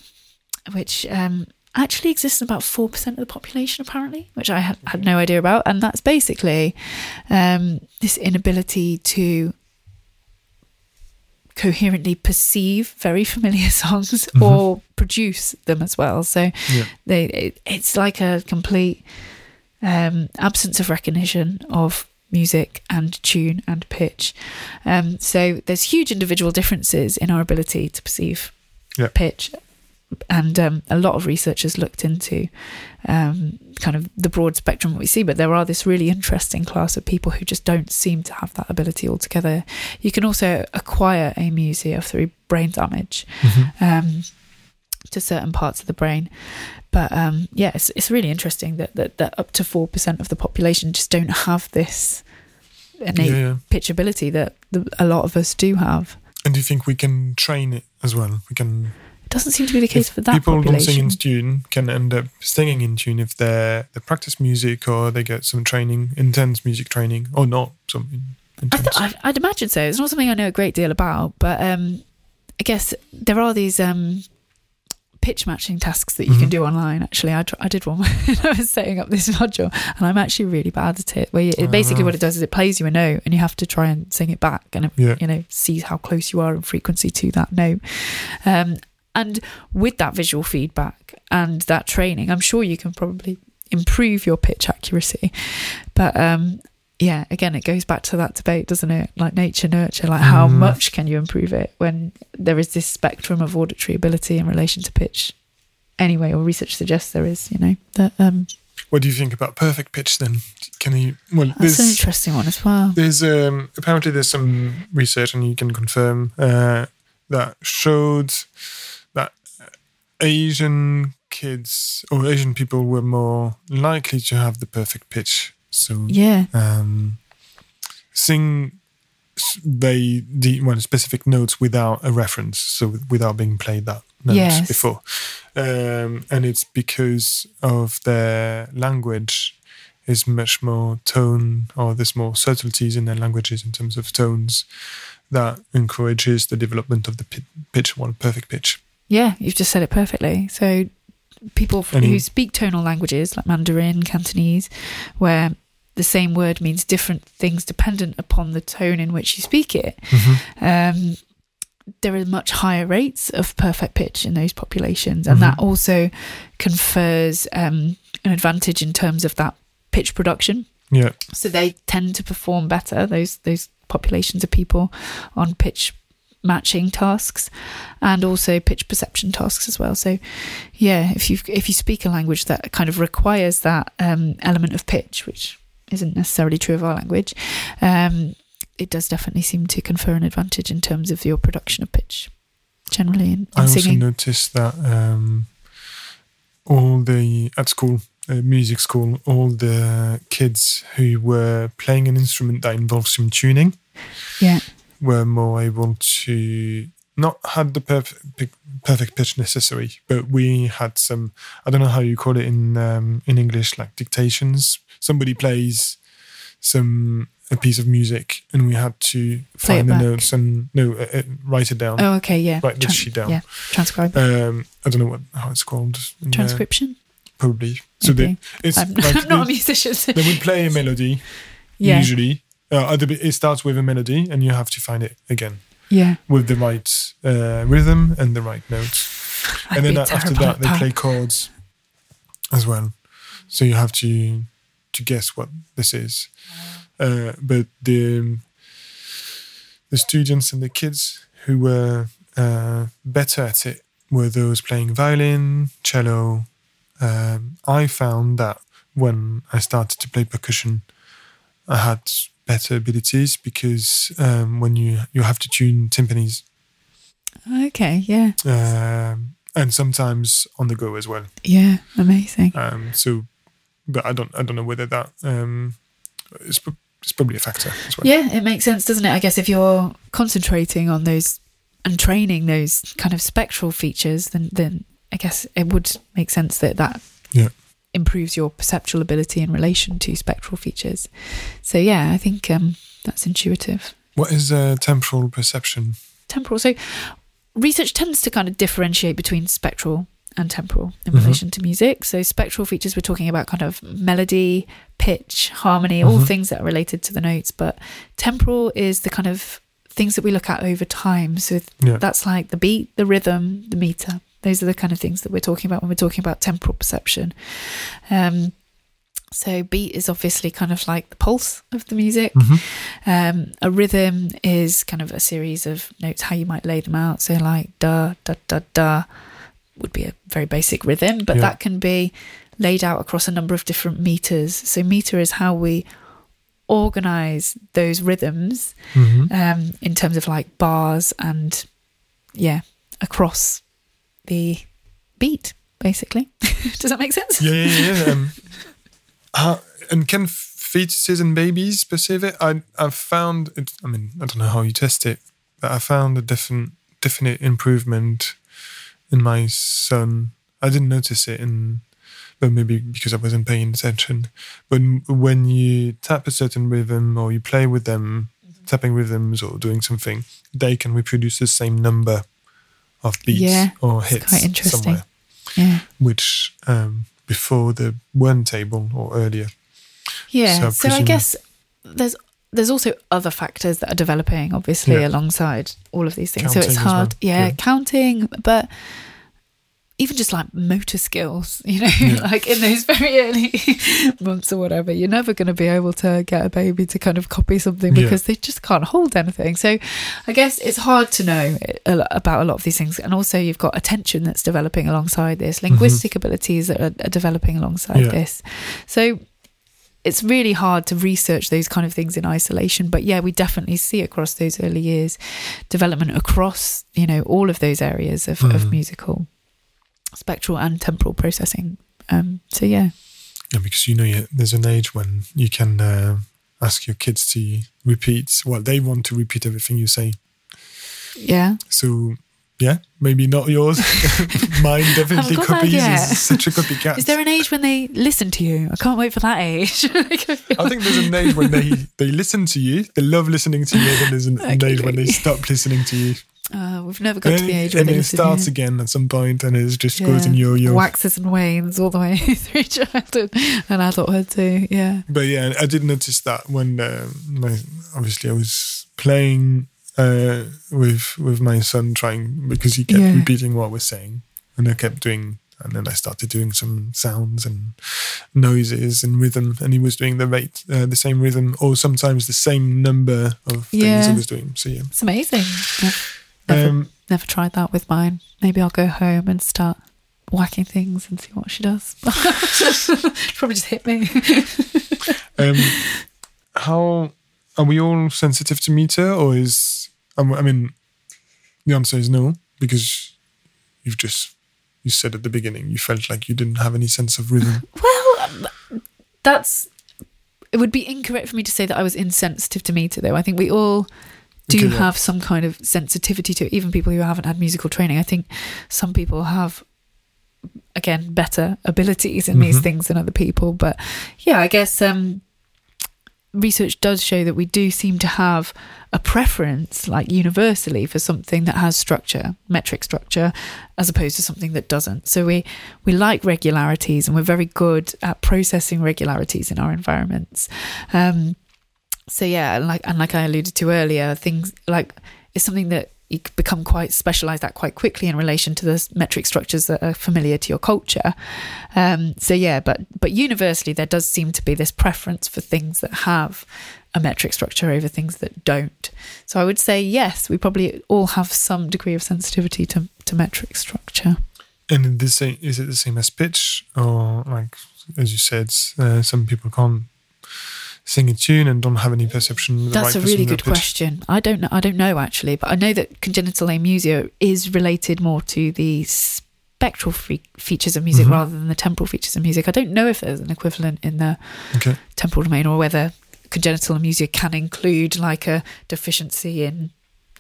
which um, actually exists in about 4% of the population, apparently, which I had, had no idea about. And that's basically um, this inability to coherently perceive very familiar songs Mhm. or produce them as well. So Yeah. they it, it's like a complete um, absence of recognition of music and tune and pitch. Um, so there's huge individual differences in our ability to perceive Yeah. pitch, and um, a lot of research has looked into um, kind of the broad spectrum we see. But there are this really interesting class of people who just don't seem to have that ability altogether. You can also acquire amusia through brain damage Mhm. um, to certain parts of the brain. But um, yeah, it's, it's really interesting that, that, that up to 4% of the population just don't have this innate Yeah, yeah. pitch ability that the, a lot of us do have. And do you think we can train it as well? We can. It doesn't seem to be the case for that people who don't sing in tune can end up singing in tune if they they practice music or they get some training, intense music training, or not Something. in- I th- I'd, I'd imagine so. It's not something I know a great deal about, but um, I guess there are these um, pitch matching tasks that you can Mhm. do online. Actually, I, tr- I did one when I was setting up this module, and I'm actually really bad at it. Where you, it, basically Ah. what it does is it plays you a note, and you have to try and sing it back, and it, Yeah. you know see how close you are in frequency to that note. Um, and with that visual feedback and that training, I'm sure you can probably improve your pitch accuracy. But um, yeah, again, it goes back to that debate, doesn't it? Like nature, nurture, like how Mm. much can you improve it when there is this spectrum of auditory ability in relation to pitch? Anyway, or research suggests there is, you know, that um, What do you think about perfect pitch then? Can you? Well, that's an interesting one as well. there's um, apparently there's some research and you can confirm uh, that showed that Asian kids or Asian people were more likely to have the perfect pitch. So Yeah, um, sing they the well specific notes without a reference, so without being played that notes Yes. before, um, and it's because of their language is much more tone or there's more subtleties in their languages in terms of tones that encourages the development of the pitch one perfect pitch. yeah, you've just said it perfectly. So people who speak tonal languages like Mandarin, Cantonese, where the same word means different things dependent upon the tone in which you speak it. um, there are much higher rates of perfect pitch in those populations, and that Mhm. also confers um, an advantage in terms of that pitch production. Yeah, So they tend to perform better those those populations of people on pitch matching tasks and also pitch perception tasks as well. So yeah, if you if you speak a language that kind of requires that um, element of pitch, which isn't necessarily true of our language, um, it does definitely seem to confer an advantage in terms of your production of pitch generally in, I in also singing. noticed that um, all the at school, uh, music school, all the kids who were playing an instrument that involves some tuning Yeah. Were more able to not had the perfect perfect pitch necessary, but we had some. I don't know how you call it in um, in English, like dictations. Somebody plays some a piece of music, and we had to Play find the back. notes and no uh, uh, write it down. Oh, okay, yeah. Write the Tran- sheet down. Yeah, transcribe. Um, I don't know what how it's called. Transcription? probably. So Maybe. they, it's I'm, like I'm not a musician. so- they would play a melody yeah, usually. Uh, it starts with a melody, and you have to find it again yeah. with the right uh, rhythm and the right notes. I'd and then after that, they play chords as well. So you have to to guess what this is. Uh, but the the students and the kids who were uh, better at it were those playing violin, cello. Um, I found that when I started to play percussion, I had better abilities because um, when you you have to tune timpanis Okay, yeah. um, and sometimes on the go as well. Yeah, amazing. Um, so, but I don't I don't know whether that um, it's, it's probably a factor as well. Yeah, it makes sense, doesn't it? I guess if you're concentrating on those and training those kind of spectral features, then then I guess it would make sense that that Yeah. Improves your perceptual ability in relation to spectral features. So yeah, I think um, that's intuitive. What is uh, temporal perception? Temporal. So research tends to kind of differentiate between spectral and temporal in Mhm. relation to music. So spectral features, we're talking about kind of melody, pitch, harmony, all Mhm. things that are related to the notes. But temporal is the kind of things that we look at over time. So Yeah. that's like the beat, the rhythm, the meter. Those are the kind of things that we're talking about when we're talking about temporal perception. Um, so beat is obviously kind of like the pulse of the music. Mhm. Um, a rhythm is kind of a series of notes, how you might lay them out. So, like da, da, da, da would be a very basic rhythm, but Yeah. that can be laid out across a number of different meters. So, meter is how we organize those rhythms Mhm. um, in terms of like bars and, yeah, across the beat, basically. Does that make sense? Yeah, yeah, yeah. Um, how, and can fetuses and babies perceive it? I I've found it. I mean, I don't know how you test it, but I found a definite definite improvement in my son. I didn't notice it in, but maybe because I wasn't paying attention. But when you tap a certain rhythm or you play with them, tapping rhythms or doing something, they can reproduce the same number of beats Yeah, or hits quite interesting. somewhere Yeah. which um, before the one table or earlier. Yeah. So I So, I guess there's there's also other factors that are developing, obviously, Yeah. alongside all of these things. so it's as well. hard, yeah, Yeah. counting, but even just like motor skills, you know, Yeah. like in those very early months or whatever, you're never going to be able to get a baby to kind of copy something Yeah. because they just can't hold anything. So I guess it's hard to know about a lot of these things. And also, you've got attention that's developing alongside this, linguistic abilities that are, are developing alongside Mm-hmm. Yeah. this. So it's really hard to research those kind of things in isolation but yeah we definitely see across those early years development across you know all of those areas of, of Mhm. musical spectral and temporal processing um so yeah Yeah, because you know you, there's an age when you can uh, ask your kids to repeat. Well, they want to repeat everything you say. yeah So yeah, maybe not yours. Mine definitely copies. Is such a copycat. is there an age when they listen to you i can't wait for that age I think there's an age when they they listen to you. They love listening to you. Then there's an, an age when they stop listening to you. Uh, we've never got to the age and where it starts again at some point, and it just goes Yeah. in yo-yo. waxes and wanes all the way through childhood and adulthood too yeah But yeah, I did notice that when uh, my obviously I was playing uh, with with my son, trying because he kept Yeah. repeating what I was saying, and I kept doing, and then I started doing some sounds and noises and rhythm, and he was doing the rate, uh, the same rhythm, or sometimes the same number of things Yeah. I was doing. So yeah, it's amazing never, um, Never tried that with mine. Maybe I'll go home and start whacking things and see what she does. Probably just hit me. um, how are we all sensitive to meter, or is I mean, the answer is no because you've just you said at the beginning you felt like you didn't have any sense of rhythm. well, um, that's. It would be incorrect for me to say that I was insensitive to meter, though. I think we all do yeah. have some kind of sensitivity to it, even people who haven't had musical training. I think some people have, again, better abilities in these Mhm. things than other people. But yeah, I guess um, research does show that we do seem to have a preference, like universally, for something that has structure, metric structure, as opposed to something that doesn't. So we we like regularities, and we're very good at processing regularities in our environments. Um, so yeah, and like and like I alluded to earlier, things like it's something that you become quite specialized at quite quickly in relation to the metric structures that are familiar to your culture. Um, so yeah, but but universally there does seem to be this preference for things that have a metric structure over things that don't. So I would say yes, we probably all have some degree of sensitivity to, to metric structure. And same, is it the same as pitch, or like as you said, uh, some people can't sing a tune and don't have any perception. That's right a really good question. I don't know. I don't know actually, but I know that congenital amusia is related more to the spectral fe- features of music Mhm. rather than the temporal features of music. I don't know if there's an equivalent in the Okay. temporal domain or whether congenital amusia can include like a deficiency in,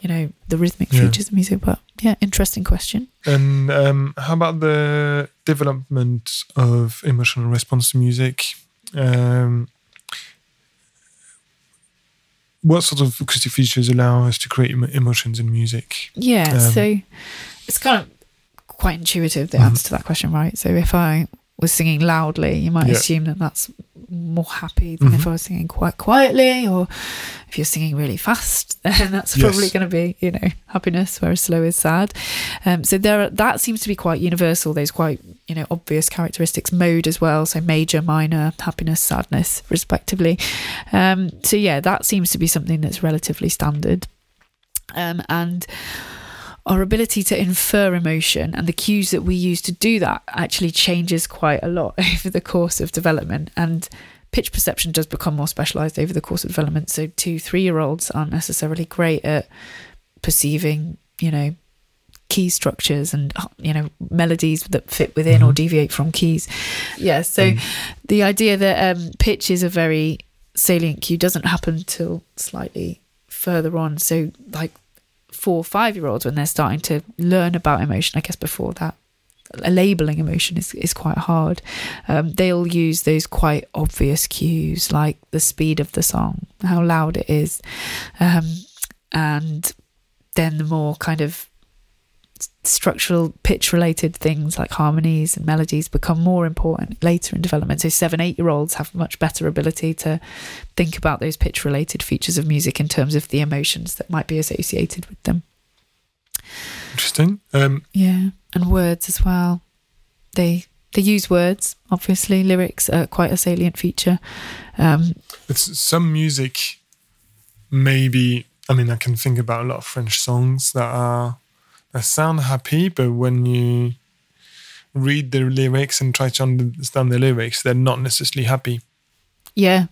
you know, the rhythmic Yeah. features of music. But yeah, interesting question. And um, how about the development of emotional response to music? Um, what sort of acoustic features allow us to create emo- emotions in music? Yeah, Um, so it's kind of quite intuitive the Mhm. answer to that question, right? So if I was singing loudly, you might Yeah. assume that that's more happy than if Mhm. I was singing quite quietly, or if you're singing really fast, then that's Yes. probably going to be you know happiness, whereas slow is sad. Um, so there, are, that seems to be quite universal. Those quite you know obvious characteristics, mode as well. So major, minor, happiness, sadness, respectively. Um, so yeah, that seems to be something that's relatively standard. Um, and our ability to infer emotion and the cues that we use to do that actually changes quite a lot over the course of development and pitch perception does become more specialized over the course of development so two three year olds aren't necessarily great at perceiving you know key structures and you know melodies that fit within or Mhm. deviate from keys yeah so Mm. the idea that um, pitch is a very salient cue doesn't happen till slightly further on. So, like four five year olds, when they're starting to learn about emotion, I guess before that, a labeling emotion is, is quite hard. Um, they'll use those quite obvious cues like the speed of the song, how loud it is, um, and then the more kind of structural pitch related things like harmonies and melodies become more important later in development so seven eight year olds have much better ability to think about those pitch related features of music in terms of the emotions that might be associated with them Interesting. Um, yeah and words as well they they use words obviously lyrics are quite a salient feature um it's some music. Maybe I mean I can think about a lot of French songs that are that sound happy, but when you read the lyrics and try to understand the lyrics, they're not necessarily happy. yeah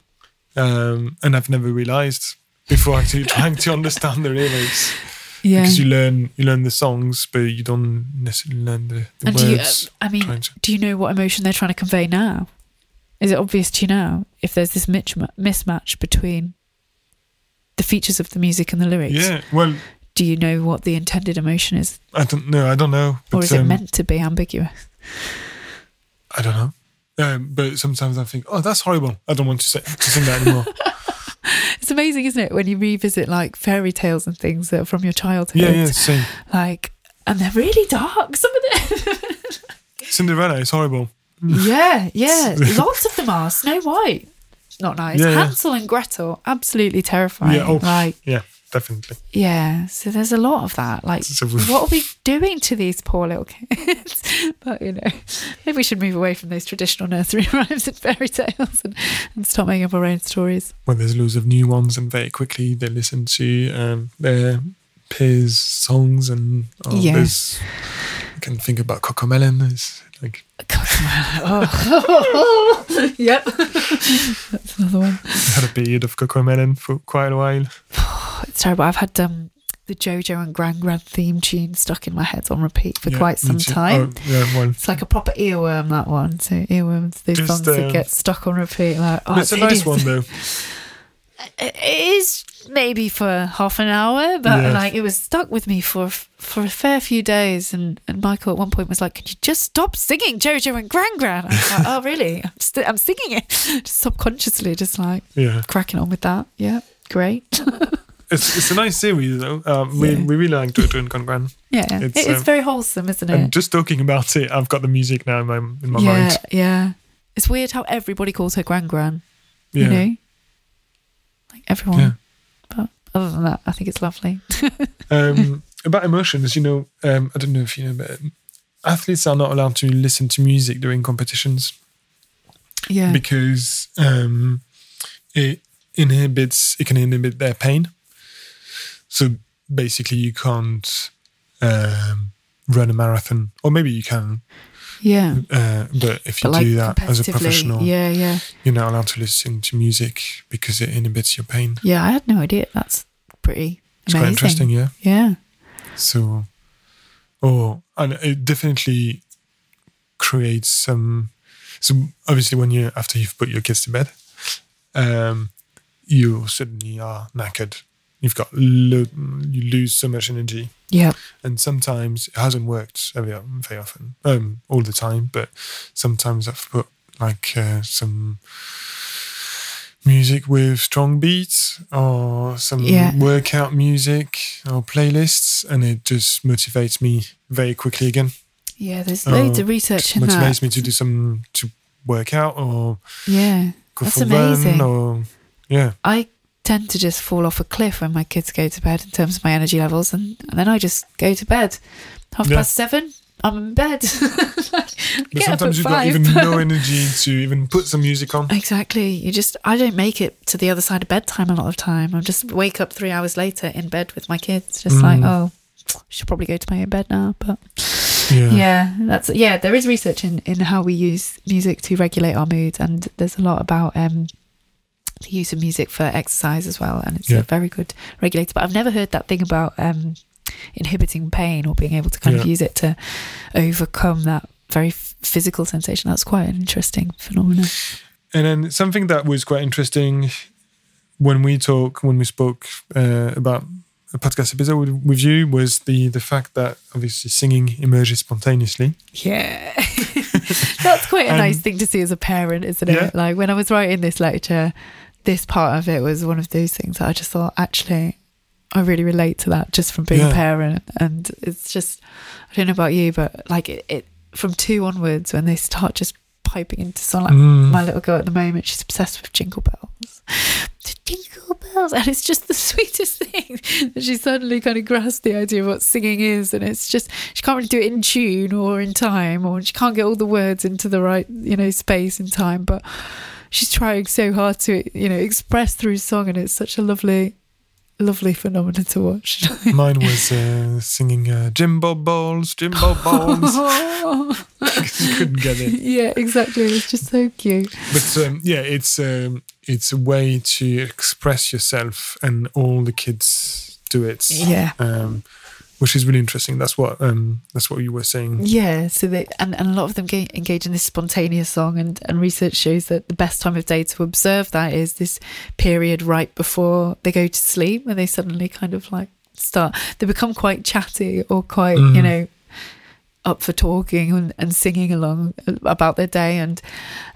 um, and I've never realized before actually trying to understand the lyrics yeah because you learn you learn the songs, but you don't necessarily learn the, the and do you, uh. I mean, to- do you know what emotion they're trying to convey now? Is it obvious to you now if there's this mismatch between the features of the music and the lyrics? yeah, well, Do you know what the intended emotion is, I don't know. I don't know. But, or is it um, meant to be ambiguous? I don't know. Um, but sometimes I think, oh, that's horrible. I don't want to, say, to sing that anymore. It's amazing, isn't it, when you revisit like fairy tales and things that are from your childhood? yeah, yeah, same. Like, and they're really dark. Some of them. Cinderella is horrible. yeah, yeah. Lots of them are. Snow White, not nice. Yeah, yeah. Hansel and Gretel, absolutely terrifying. Yeah, oh. Like, Yeah, definitely. Yeah, so there's a lot of that. Like, So- what are we doing to these poor little kids? but you know, maybe we should move away from those traditional nursery rhymes and fairy tales and, and start making up our own stories. Well, there's loads of new ones, and very quickly they listen to um, their peers' songs, and oh, Yeah. I can think about Cocomelon. It's like oh. yep, that's another one. I had a period of Cocomelon for quite a while. It's terrible. I've had um, the JoJo and Gran Gran theme tune stuck in my head on repeat for Yeah, quite some time. Oh, yeah, well, It's like a proper earworm, that one. So earworms, those Just, songs that um, get stuck on repeat. Like, oh, but it's a nice one though. it is maybe for half an hour, but Yeah. like it was stuck with me for for a fair few days. And, and Michael at one point was like, "Can you just stop singing JoJo and Gran Gran?" I was like, "Oh, really? I'm, st- I'm singing it just subconsciously, just like Yeah, cracking on with that. Yeah, great. it's it's a nice series though. Um, we Yeah. we really like JoJo and Gran Gran. yeah, It's, it is um, very wholesome, isn't And it? just talking about it, I've got the music now in my in my yeah, mind. yeah. It's weird how everybody calls her Gran Gran. Yeah, You know, everyone. Yeah. But other than that, I think it's lovely. um, about emotions, you know, um, I don't know if you know, but athletes are not allowed to listen to music during competitions yeah. because um, it inhibits it can inhibit their pain. so basically, you can't um, run a marathon, or maybe you can. Yeah. Uh, but if you But like do that as a professional, Yeah, yeah. you're not allowed to listen to music because it inhibits your pain. Yeah, I had no idea. That's pretty It's amazing. quite interesting, yeah. Yeah. So, oh, and it definitely creates some. So obviously, when you after you've put your kids to bed, um, you suddenly are knackered. You've got lo- you lose so much energy, Yeah. and sometimes it hasn't worked very very often, um, all the time. But sometimes I've put like uh, some music with strong beats or some Yeah. workout music or playlists, and it just motivates me very quickly again. Yeah, there's loads Oh, of research in motivates that. me to do some to work out or Yeah. go That's for amazing. run or yeah. I tend to just fall off a cliff when my kids go to bed in terms of my energy levels, and, and then I just go to bed. Half Yeah. past seven, I'm in bed. But sometimes you've got even no energy to even put some music on. Exactly. You just, I don't make it to the other side of bedtime a lot of time. I just wake up three hours later in bed with my kids, just like, Mm. oh, I should probably go to my own bed now. But Yeah. yeah, that's yeah. There is research in in how we use music to regulate our moods, and there's a lot about um the use of music for exercise as well, and it's Yeah. a very good regulator. But I've never heard that thing about um inhibiting pain or being able to kind of use it to overcome that very f- physical sensation. That's quite an interesting phenomenon. And then something that was quite interesting when we talk, when we spoke uh, about a podcast episode with, you, was the the fact that obviously singing emerges spontaneously. Yeah. That's quite a nice thing to see as a parent, isn't Yeah. it? Like when I was writing this lecture, this part of it was one of those things that I just thought, actually, I really relate to that just from being Yeah. a parent. And it's just, I don't know about you, but like it, it from two onwards, when they start just piping into song, like Mm. my little girl at the moment, she's obsessed with jingle bells. Jingle bells. And it's just the sweetest thing that she suddenly kind of grasped the idea of what singing is. And it's just, she can't really do it in tune or in time, or she can't get all the words into the right, you know, space and time. But she's trying so hard to, you know, express through song. And it's such a lovely, lovely phenomenon to watch. Mine was uh, singing uh, Jimbo Balls, Jimbo Balls. you couldn't get it. yeah, exactly. It's just so cute. But um, yeah, it's um, it's a way to express yourself, and all the kids do it. Yeah. Um, which is really interesting. That's what um, that's what you were saying. Yeah, so they and, and a lot of them ga- engage in this spontaneous song, and, and research shows that the best time of day to observe that is this period right before they go to sleep, where they suddenly kind of like start. They become quite chatty or quite, you Mm. know, up for talking and, and singing along about their day, and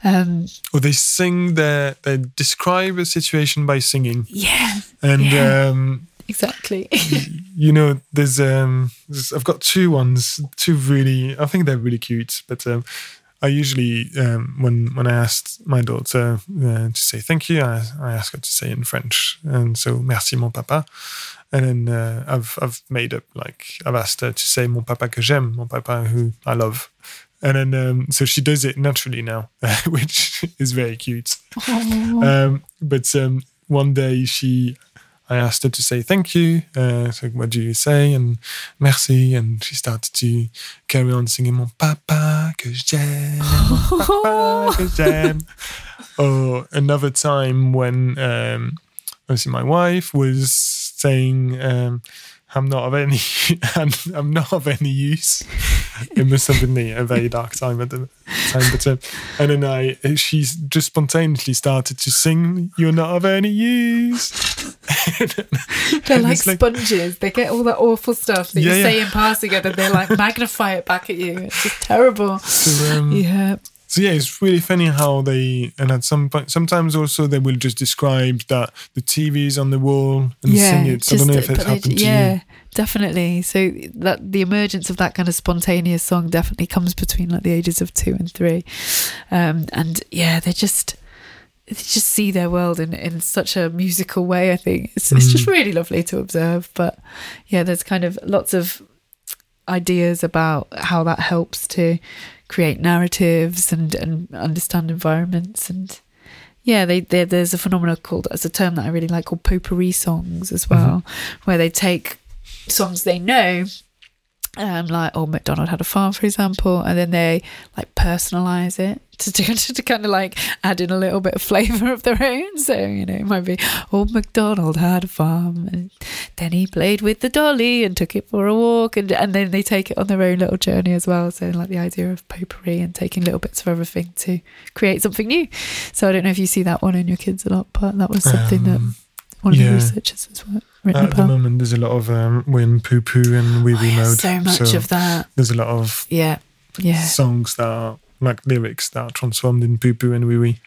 um, Or they sing their they describe a situation by singing, yeah, and Yeah. um, exactly. you know, there's um, there's, I've got two ones, two really, I think they're really cute, but um, I usually um, when when I asked my daughter uh, to say thank you, I, I ask her to say in French, and so merci mon papa, and then uh, I've I've made up like I've asked her to say mon papa que j'aime, mon papa who I love. And then, um, so she does it naturally now, which is very cute. Um, but um, one day she, I asked her to say thank you. Uh, so what do you say? And merci. And she started to carry on singing mon papa que j'aime, papa que j'aime. Or another time when um, obviously my wife was saying. Um, I'm not of any. I'm, not of any use. It must have been a very dark time at the time, but um, and then I, she just spontaneously started to sing. You're not of any use. They're like sponges. They get all that awful stuff that Yeah, you yeah. say in passing, and then they like magnify it back at you. It's just terrible. So, um, Yeah. so yeah, it's really funny how they and at some point, sometimes also they will just describe that the TV is on the wall and sing it. So I don't know if it's happened to yeah, you. definitely. So that the emergence of that kind of spontaneous song definitely comes between like the ages of two and three, um, and yeah, they just just see their world in in such a musical way. I think it's it's just Mm. really lovely to observe. But yeah, there's kind of lots of ideas about how that helps to create narratives and and understand environments and yeah, they, they there's a phenomenon called as a term that I really like called potpourri songs as well, where they take songs they know, um, like Old MacDonald had a farm, for example, and then they like personalize it to, to, to kind of like add in a little bit of flavor of their own. So, you know, it might be Old MacDonald had a farm and then he played with the dolly and took it for a walk and, and then they take it on their own little journey as well. So like the idea of potpourri and taking little bits of everything to create something new. So I don't know if you see that one in your kids a lot, but that was something that Um, one of yeah. the researchers has written At the moment, there's a lot of um, win poo poo and wee Oh, wee yeah, mode. so much of that. There's a lot of Yeah. Yeah. songs that are like lyrics that are transformed in poo poo and wee wee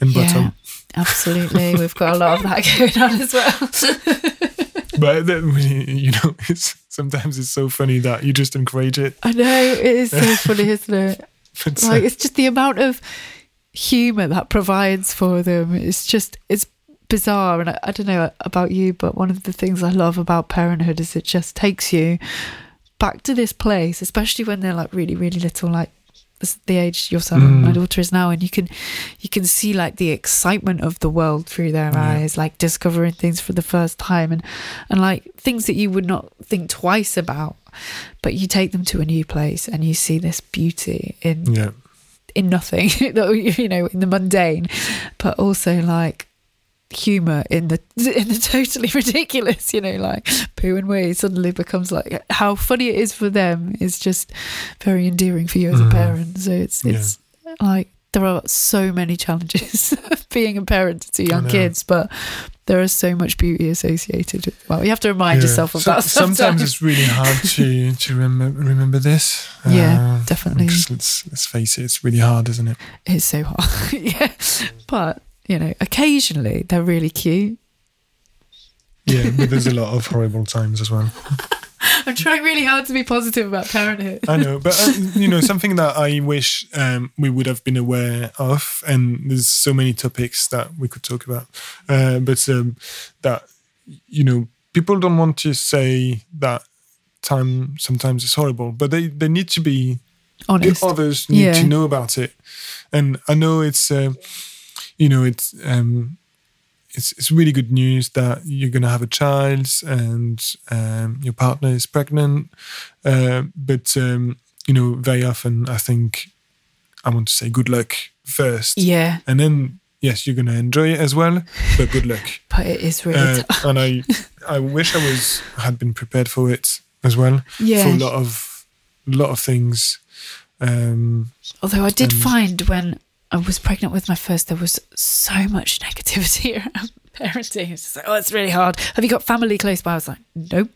and Yeah, bottom. absolutely. We've got a lot of that going on as well. But then, we- you know, it's sometimes it's so funny that you just encourage it. I know it is so funny, isn't it? But, Like uh, it's just the amount of humor that provides for them. It's just it's bizarre, and I, I don't know about you, but one of the things I love about parenthood is it just takes you back to this place, especially when they're like really, really little, like the age your son and my Mm. daughter is now, and you can you can see like the excitement of the world through their Yeah. eyes, like discovering things for the first time, and and like things that you would not think twice about. But you take them to a new place and you see this beauty in yeah, in nothing, you know, in the mundane, but also like humor in the in the totally ridiculous, you know, like poo and wee suddenly becomes like how funny it is for them is just very endearing for you as a Mhm. parent. So it's Yeah. it's like there are so many challenges of being a parent to young kids, but there is so much beauty associated with well, you have to remind yeah. yourself of So- that sometimes. sometimes it's really hard to to remember remember this. Yeah, Uh, definitely. let's let's face it, it's really hard, isn't it? It's so hard. yeah. But, you know, occasionally they're really cute. Yeah, but there's a lot of horrible times as well. I'm trying really hard to be positive about parenthood. I know, but uh, you know, something that I wish um, we would have been aware of, and there's so many topics that we could talk about, uh, but um, that you know, people don't want to say that time sometimes is horrible, but they they need to be Honest. others need Yeah. to know about it, and I know it's uh, you know it's. Um, it's, it's really good news that you're going to have a child and um, your partner is pregnant. Uh, but, um, you know, very often I think I want to say good luck first. Yeah. And then, yes, you're going to enjoy it as well, but good luck. But it is really Uh, tough. and I, I wish I was had been prepared for it as well. Yeah. For a lot of, lot of things. Um, Although I did find when I was pregnant with my first, there was so much negativity around parenting. It's like, oh, it's really hard. Have you got family close by? I was like, nope.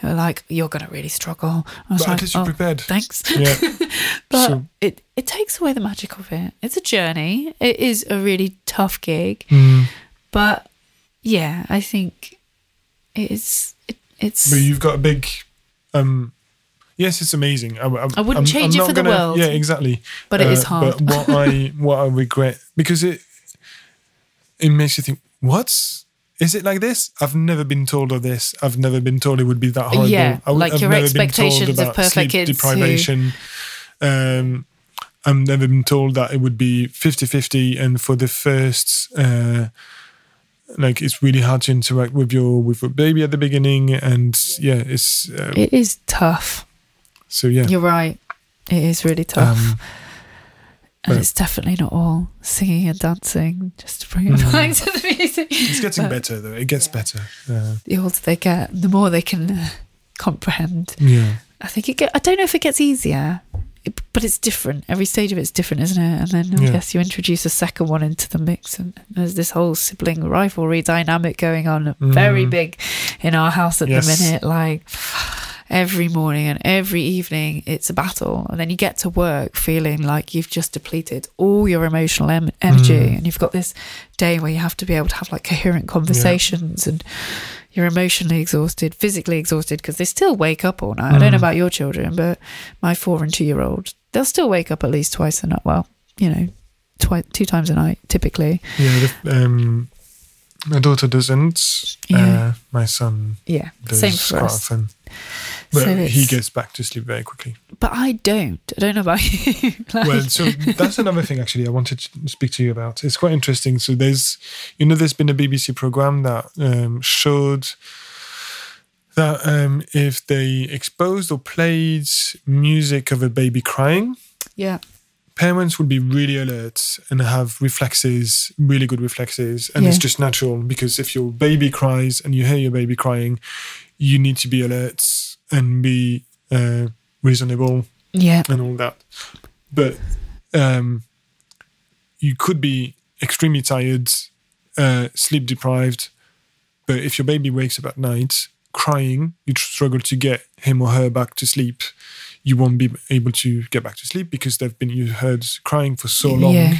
They were like, you're going to really struggle. I was but like, at least you're oh, prepared. thanks. Yeah. But So- it, it takes away the magic of it. It's a journey. It is a really tough gig. Mm. But yeah, I think it is. It, it's. But you've got a big. Um, yes, it's amazing. I, I, I wouldn't I'm- change I'm it for the gonna- world. Yeah, exactly. but it is Uh, hard. But what I what I regret because it it makes you think, what is it like this? I've never been told of this. I've never been told it would be that horrible. Yeah, I would- like I've your never been told expectations of perfect kids who- deprivation. Um, I've never been told that it would be 50-50 and for the first. Uh, like it's really hard to interact with your with your baby at the beginning, and yeah, it's uh, it is tough. So yeah. You're right. It is really tough. Um, and but- it's definitely not all singing and dancing, just to bring it Mm. back to the music. It's getting But better though. It gets better. Uh, The older they get, the more they can uh, comprehend. yeah. I think it get, I don't know if it gets easier, it- but it's different. Every stage of it's different, isn't it? And then I Yeah. guess you introduce a second one into the mix, and there's this whole sibling rivalry dynamic going on, very Mhm. big in our house at Yes. the minute. Like every morning and every evening, it's a battle, and then you get to work feeling like you've just depleted all your emotional em- energy, Mm. and you've got this day where you have to be able to have like coherent conversations and you're emotionally exhausted, physically exhausted because they still wake up all night. I don't know Mm. about your children, but my four and two year old, they'll still wake up at least twice a night. Well, you know, twice, two times a night typically. Yeah, um, my daughter doesn't. Yeah. Uh, my son Yeah, does same for quite us. often. But So he gets back to sleep very quickly. But I don't. I don't know about you. Like- well, so that's another thing actually I wanted to speak to you about. It's quite interesting. So there's, you know, there's been a BBC program that um, showed that um, if they exposed or played music of a baby crying, yeah. parents would be really alert and have reflexes, really good reflexes, and it's just natural because if your baby cries and you hear your baby crying, you need to be alert and be uh, reasonable Yeah. and all that. But um, you could be extremely tired, uh, sleep deprived. But if your baby wakes up at night crying, you tr- struggle to get him or her back to sleep. You won't be able to get back to sleep because they've been you heard crying for so long Yeah.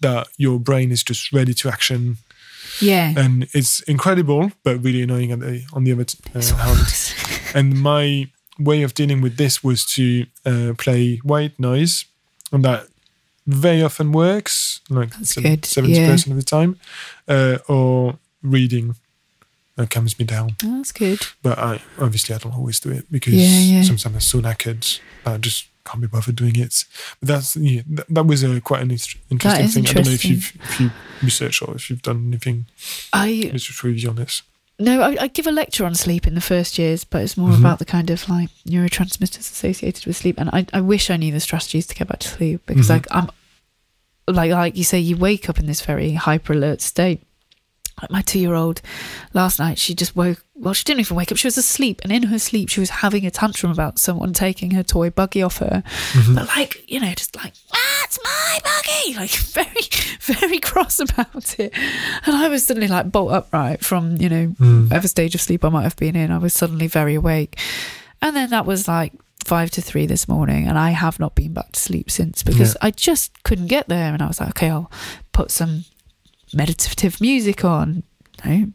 that your brain is just ready to action, Yeah. and it's incredible but really annoying at the, on the other uh, hand. And my way of dealing with this was to uh, play white noise, and that very often works, like That's seven- good, 70% of the time, uh, or reading that calms me down. Oh, that's good. But I obviously I don't always do it because Yeah, yeah. sometimes I'm so knackered I just can't be bothered doing it. But that's yeah, that, that was a quite an interesting thing. I don't know if you've if you researched or if you've done anything I research review on this. no, I, I give a lecture on sleep in the first years, but it's more Mhm. about the kind of like neurotransmitters associated with sleep. And I, I wish I knew the strategies to get back to sleep because Mhm. like I'm like like you say, you wake up in this very hyper alert state. Like my two year old last night, she just woke. Well, she didn't even wake up. She was asleep, and in her sleep, she was having a tantrum about someone taking her toy buggy off her. Mhm. But like, you know, just like, that's my buggy, like very, very cross about it. And I was suddenly like bolt upright from, you know, Mm. whatever stage of sleep I might have been in. I was suddenly very awake. And then that was like five to three this morning, and I have not been back to sleep since because I just couldn't get there. And I was like, okay, I'll put some meditative music on. No.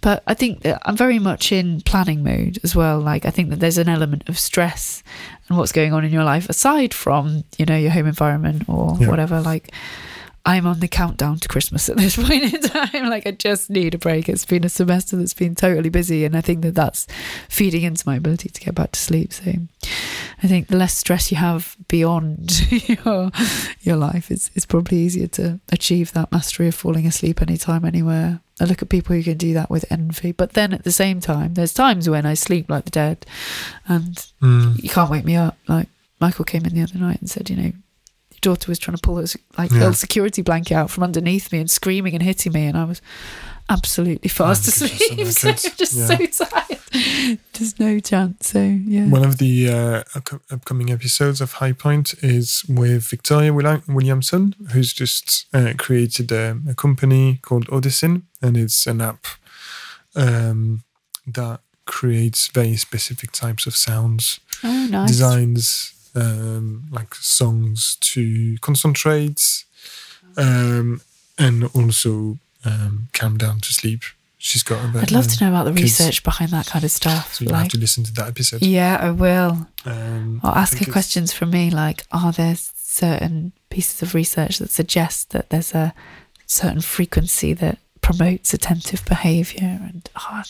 But I think that I'm very much in planning mode as well. Like I think that there's an element of stress and what's going on in your life aside from, you know, your home environment or Yeah. whatever. Like I'm on the countdown to Christmas at this point in time. Like I just need a break. It's been a semester that's been totally busy, and I think that that's feeding into my ability to get back to sleep. So I think the less stress you have beyond your your life, it's it's probably easier to achieve that mastery of falling asleep anytime, anywhere. I look at people who can do that with envy, but then at the same time, there's times when I sleep like the dead, and Mm. you can't wake me up. Like Michael came in the other night and said, you know, your daughter was trying to pull s- like Yeah. little security blanket out from underneath me and screaming and hitting me, and I was absolutely fast asleep. so So just Yeah. so tired, There's no chance. So yeah, One of the uh, upcoming episodes of High Point is with Victoria Williamson, who's just uh, created a, a company called Odyssin, and it's an app um, that creates very specific types of sounds, oh nice. designs um, like songs to concentrate, um, and also um, calm down to sleep. She's got. I'd love to know about the kids. research behind that kind of stuff. So you have Like, to listen to that episode. yeah, I will. Um, I'll ask her questions from me, like, are there certain pieces of research that suggest that there's a certain frequency that promotes attentive behaviour? And oh,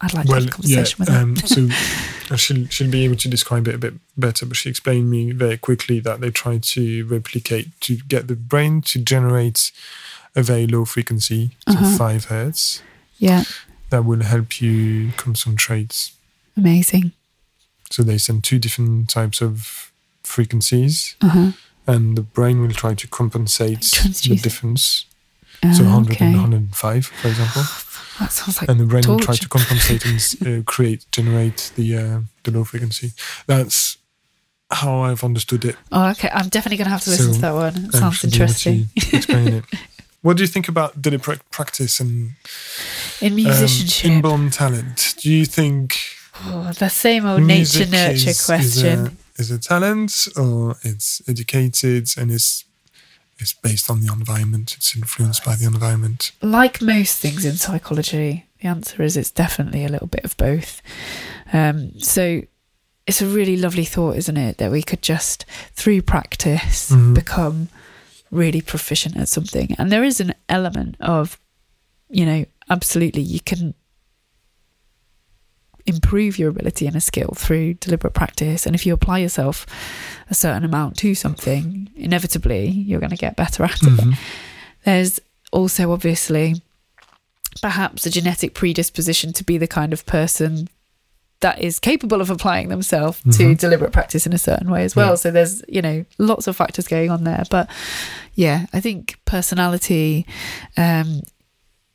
I'd like to have a conversation with her. um, so she'll she'll be able to describe it a bit better. But she explained me very quickly that they try to replicate to get the brain to generate a very low frequency, so Uh-huh. five hertz, yeah, that will help you concentrate. amazing. So they send two different types of frequencies, Uh-huh. and the brain will try to compensate the difference. Uh, So 100 okay. and 105, for example. That sounds like and the brain will try to compensate and uh, create generate the uh, the low frequency. That's how I've understood it. Oh, okay. I'm definitely going to have to listen So, to that one. It sounds should be able interesting. explain it. What do you think about pra- practice and In um, musicianship, inborn talent? Do you think oh, the same old nature nurture is, question. Is a, is a talent or it's educated and it's it's based on the environment? It's influenced by the environment. like most things in psychology, the answer is it's definitely a little bit of both. Um, so it's a really lovely thought, isn't it, that we could just through practice Mhm. become really proficient at something. And there is an element of, you know, absolutely you can improve your ability in a skill through deliberate practice. And if you apply yourself a certain amount to something, inevitably you're going to get better at Mhm. it. There's also obviously perhaps a genetic predisposition to be the kind of person that is capable of applying themselves to Mhm. deliberate practice in a certain way as well. Yeah. So there's, you know, lots of factors going on there. But yeah, I think personality, um,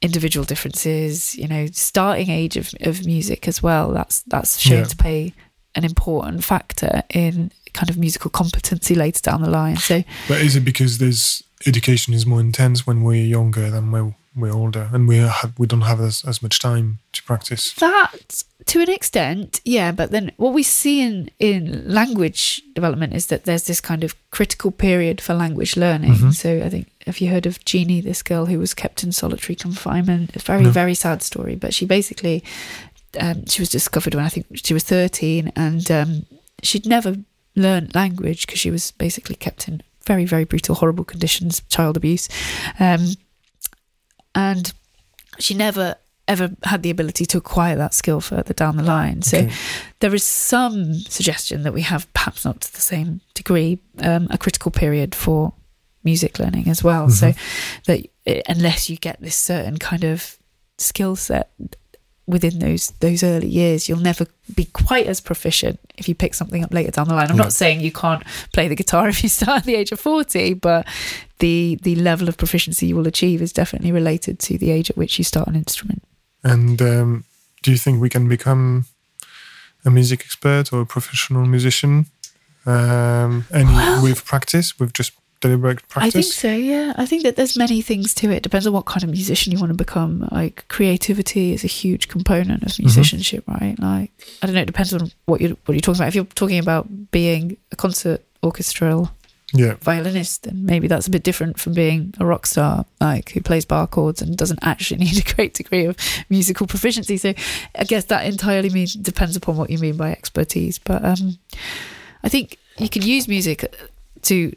individual differences, you know, starting age of, of music as well, that's that's shown Yeah. to play an important factor in kind of musical competency later down the line. So But is it because there's education is more intense when we're younger than when we're older, and we have we don't have as, as much time to practice? That, to an extent, yeah. But then what we see in, in language development is that there's this kind of critical period for language learning. Mhm. So I think, have you heard of Genie, this girl who was kept in solitary confinement? A very, No. very sad story. But she basically, um, she was discovered when I think she was 13 and um, she'd never learned language because she was basically kept in very, very brutal, horrible conditions, child abuse. Um, and she never ever had the ability to acquire that skill further down the line. So Okay. there is some suggestion that we have, perhaps not to the same degree, um, a critical period for music learning as well. So that uh, unless you get this certain kind of skill set within those those early years, you'll never be quite as proficient if you pick something up later down the line. I'm Yeah. not saying you can't play the guitar if you start at the age of 40, but the the level of proficiency you will achieve is definitely related to the age at which you start an instrument. And um, do you think we can become a music expert or a professional musician? Um, and Well- with practice, with just deliberate practice? I think so, yeah. I think that there's many things to it. Depends on what kind of musician you want to become. Like creativity is a huge component of musicianship, right? Like I don't know, it depends on what you're what you're talking about. If you're talking about being a concert orchestral Yeah, violinist, then maybe that's a bit different from being a rock star, like who plays bar chords and doesn't actually need a great degree of musical proficiency. So I guess that entirely means depends upon what you mean by expertise. But um, I think you can use music to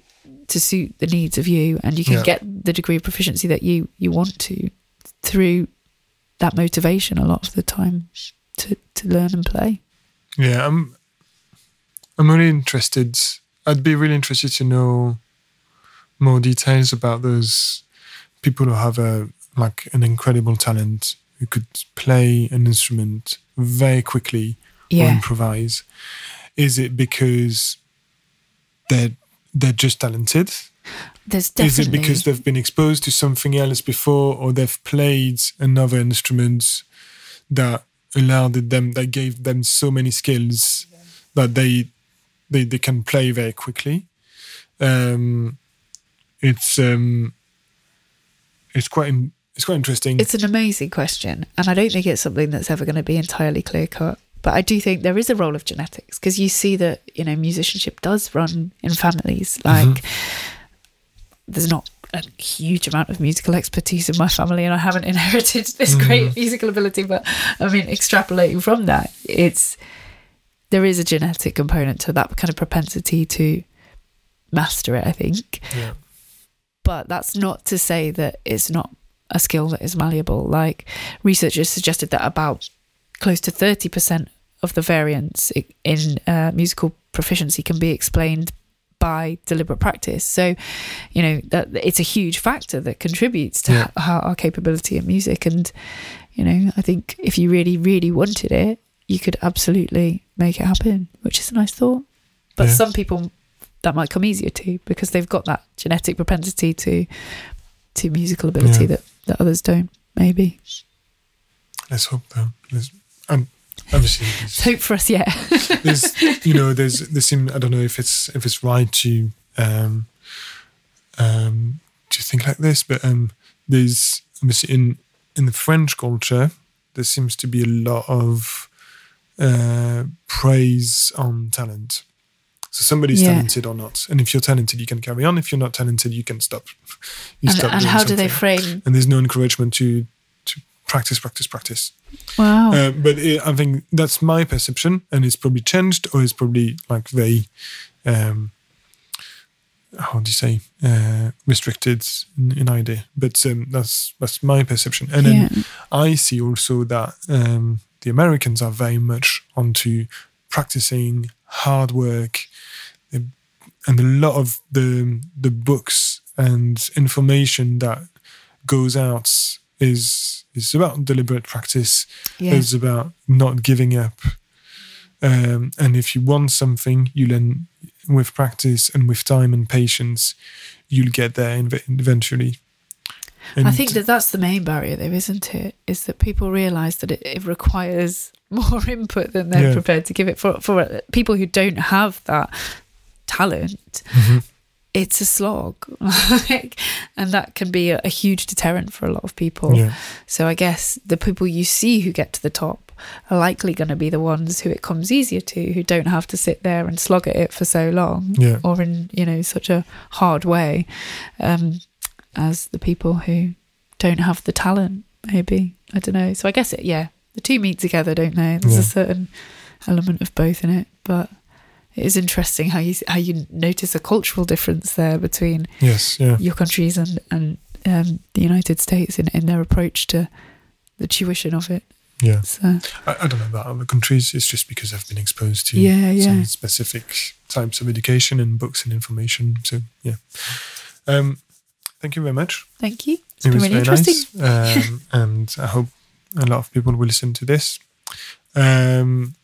to suit the needs of you, and you can Yeah. get the degree of proficiency that you you want to through that motivation a lot of the time to to learn and play. yeah. I'm. I'm really interested. I'd be really interested to know more details about those people who have a like an incredible talent who could play an instrument very quickly or improvise? Is it because they're they're just talented? there's Is it because they've been exposed to something else before, or they've played another instrument that allowed them that gave them so many skills that they they, they can play very quickly? Um, it's um, it's quite in- it's quite interesting. It's an amazing question, and I don't think it's something that's ever going to be entirely clear cut. But I do think there is a role of genetics because you see that you know musicianship does run in families. Like, there's not a huge amount of musical expertise in my family, and I haven't inherited this great musical ability. But I mean, extrapolating from that, it's there is a genetic component to that kind of propensity to master it. I think yeah. but that's not to say that it's not a skill that is malleable. Like researchers suggested that about close to 30% of the variance in uh, musical proficiency can be explained by deliberate practice. So, you know, that it's a huge factor that contributes to Yeah. how our capability in music. And, you know, I think if you really, really wanted it, you could absolutely make it happen, which is a nice thought. But Yeah. some people that might come easier to because they've got that genetic propensity to to musical ability Yeah. that, that others don't, maybe. Let's hope though. Let's, um, obviously, there's- hope for us, yeah. there's you know there's there seem I don't know if it's if it's right to um um to think like this, but um there's obviously in in the French culture there seems to be a lot of uh praise on talent. So somebody's Yeah. talented or not, and if you're talented, you can carry on. If you're not talented, you can stop. You and stop and how do they something. frame? And there's no encouragement to to practice, practice, practice. Wow. Uh, but it, I think that's my perception, and it's probably changed, or it's probably like very, um, how do you say, uh, restricted in, in idea. But um, that's that's my perception, and then. I see also that um, the Americans are very much onto practicing hard work, and a lot of the the books and information that goes out is is about deliberate practice. Yeah. It's about not giving up. Um, and if you want something, you learn with practice and with time and patience, you'll get there inve- eventually. I think that that's the main barrier, though, isn't it? Is that people realise that it, it requires more input than they're Yeah. prepared to give it. For for people who don't have that talent, Mhm. it's a slog, like, and that can be a, a huge deterrent for a lot of people. yeah, So I guess the people you see who get to the top are likely going to be the ones who it comes easier to, who don't have to sit there and slog at it for so long, yeah, or in you know such a hard way, um, as the people who don't have the talent. Maybe I don't know. So I guess it. Yeah, the two meet together, don't they? There's Yeah. a certain element of both in it, but. It is interesting how you how you notice a cultural difference there between yes, yeah, your countries and and um, the United States in, in their approach to the tuition of it. yeah. So I, I don't know about other countries. It's just because I've been exposed to Yeah, yeah. some specific types of education and books and information. So yeah. Um, thank you very much. thank you. It's it been was really very interesting. nice, um, and I hope a lot of people will listen to this. Um,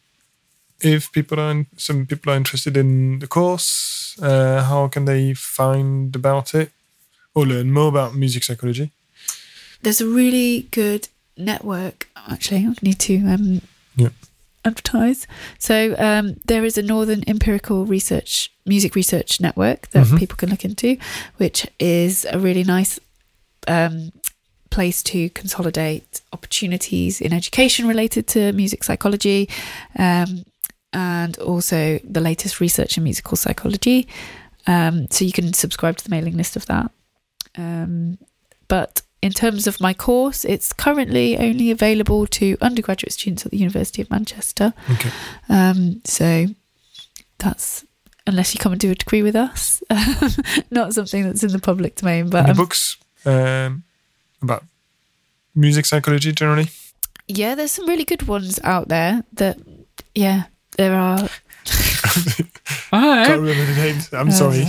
if people are in, some people are interested in the course, uh, how can they find about it or learn more about music psychology? There's a really good network. Actually, I need to um, Yeah. Advertise. So um, there is a Northern Empirical Research Music Research Network that Mhm. people can look into, which is a really nice um, place to consolidate opportunities in education related to music psychology, um, and also the latest research in musical psychology. Um, so you can subscribe to the mailing list of that. Um, but in terms of my course, it's currently only available to undergraduate students at the University of Manchester. Okay. Um, so that's unless you come and do a degree with us, not something that's in the public domain. But um, books um, about music psychology generally? yeah, there's some really good ones out there. That yeah, there are. I Can't remember the names. I'm sorry.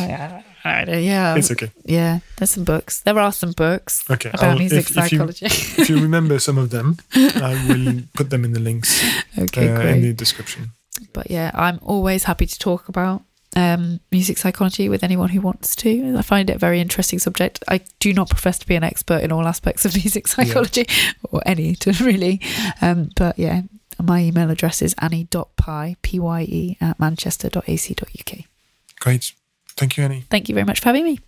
Yeah, It's okay. yeah. There's some books. There are some books Okay. about I'll- music if, if you psychology. if you remember some of them, I will put them in the links okay, uh, great. in the description. but yeah, I'm always happy to talk about um, music psychology with anyone who wants to. I find it a very interesting subject. I do not profess to be an expert in all aspects of music psychology or any to really. Um, but yeah, my email address is annie.pye, P-Y-E, at manchester.ac.uk. Great. Thank you, Annie. Thank you very much for having me.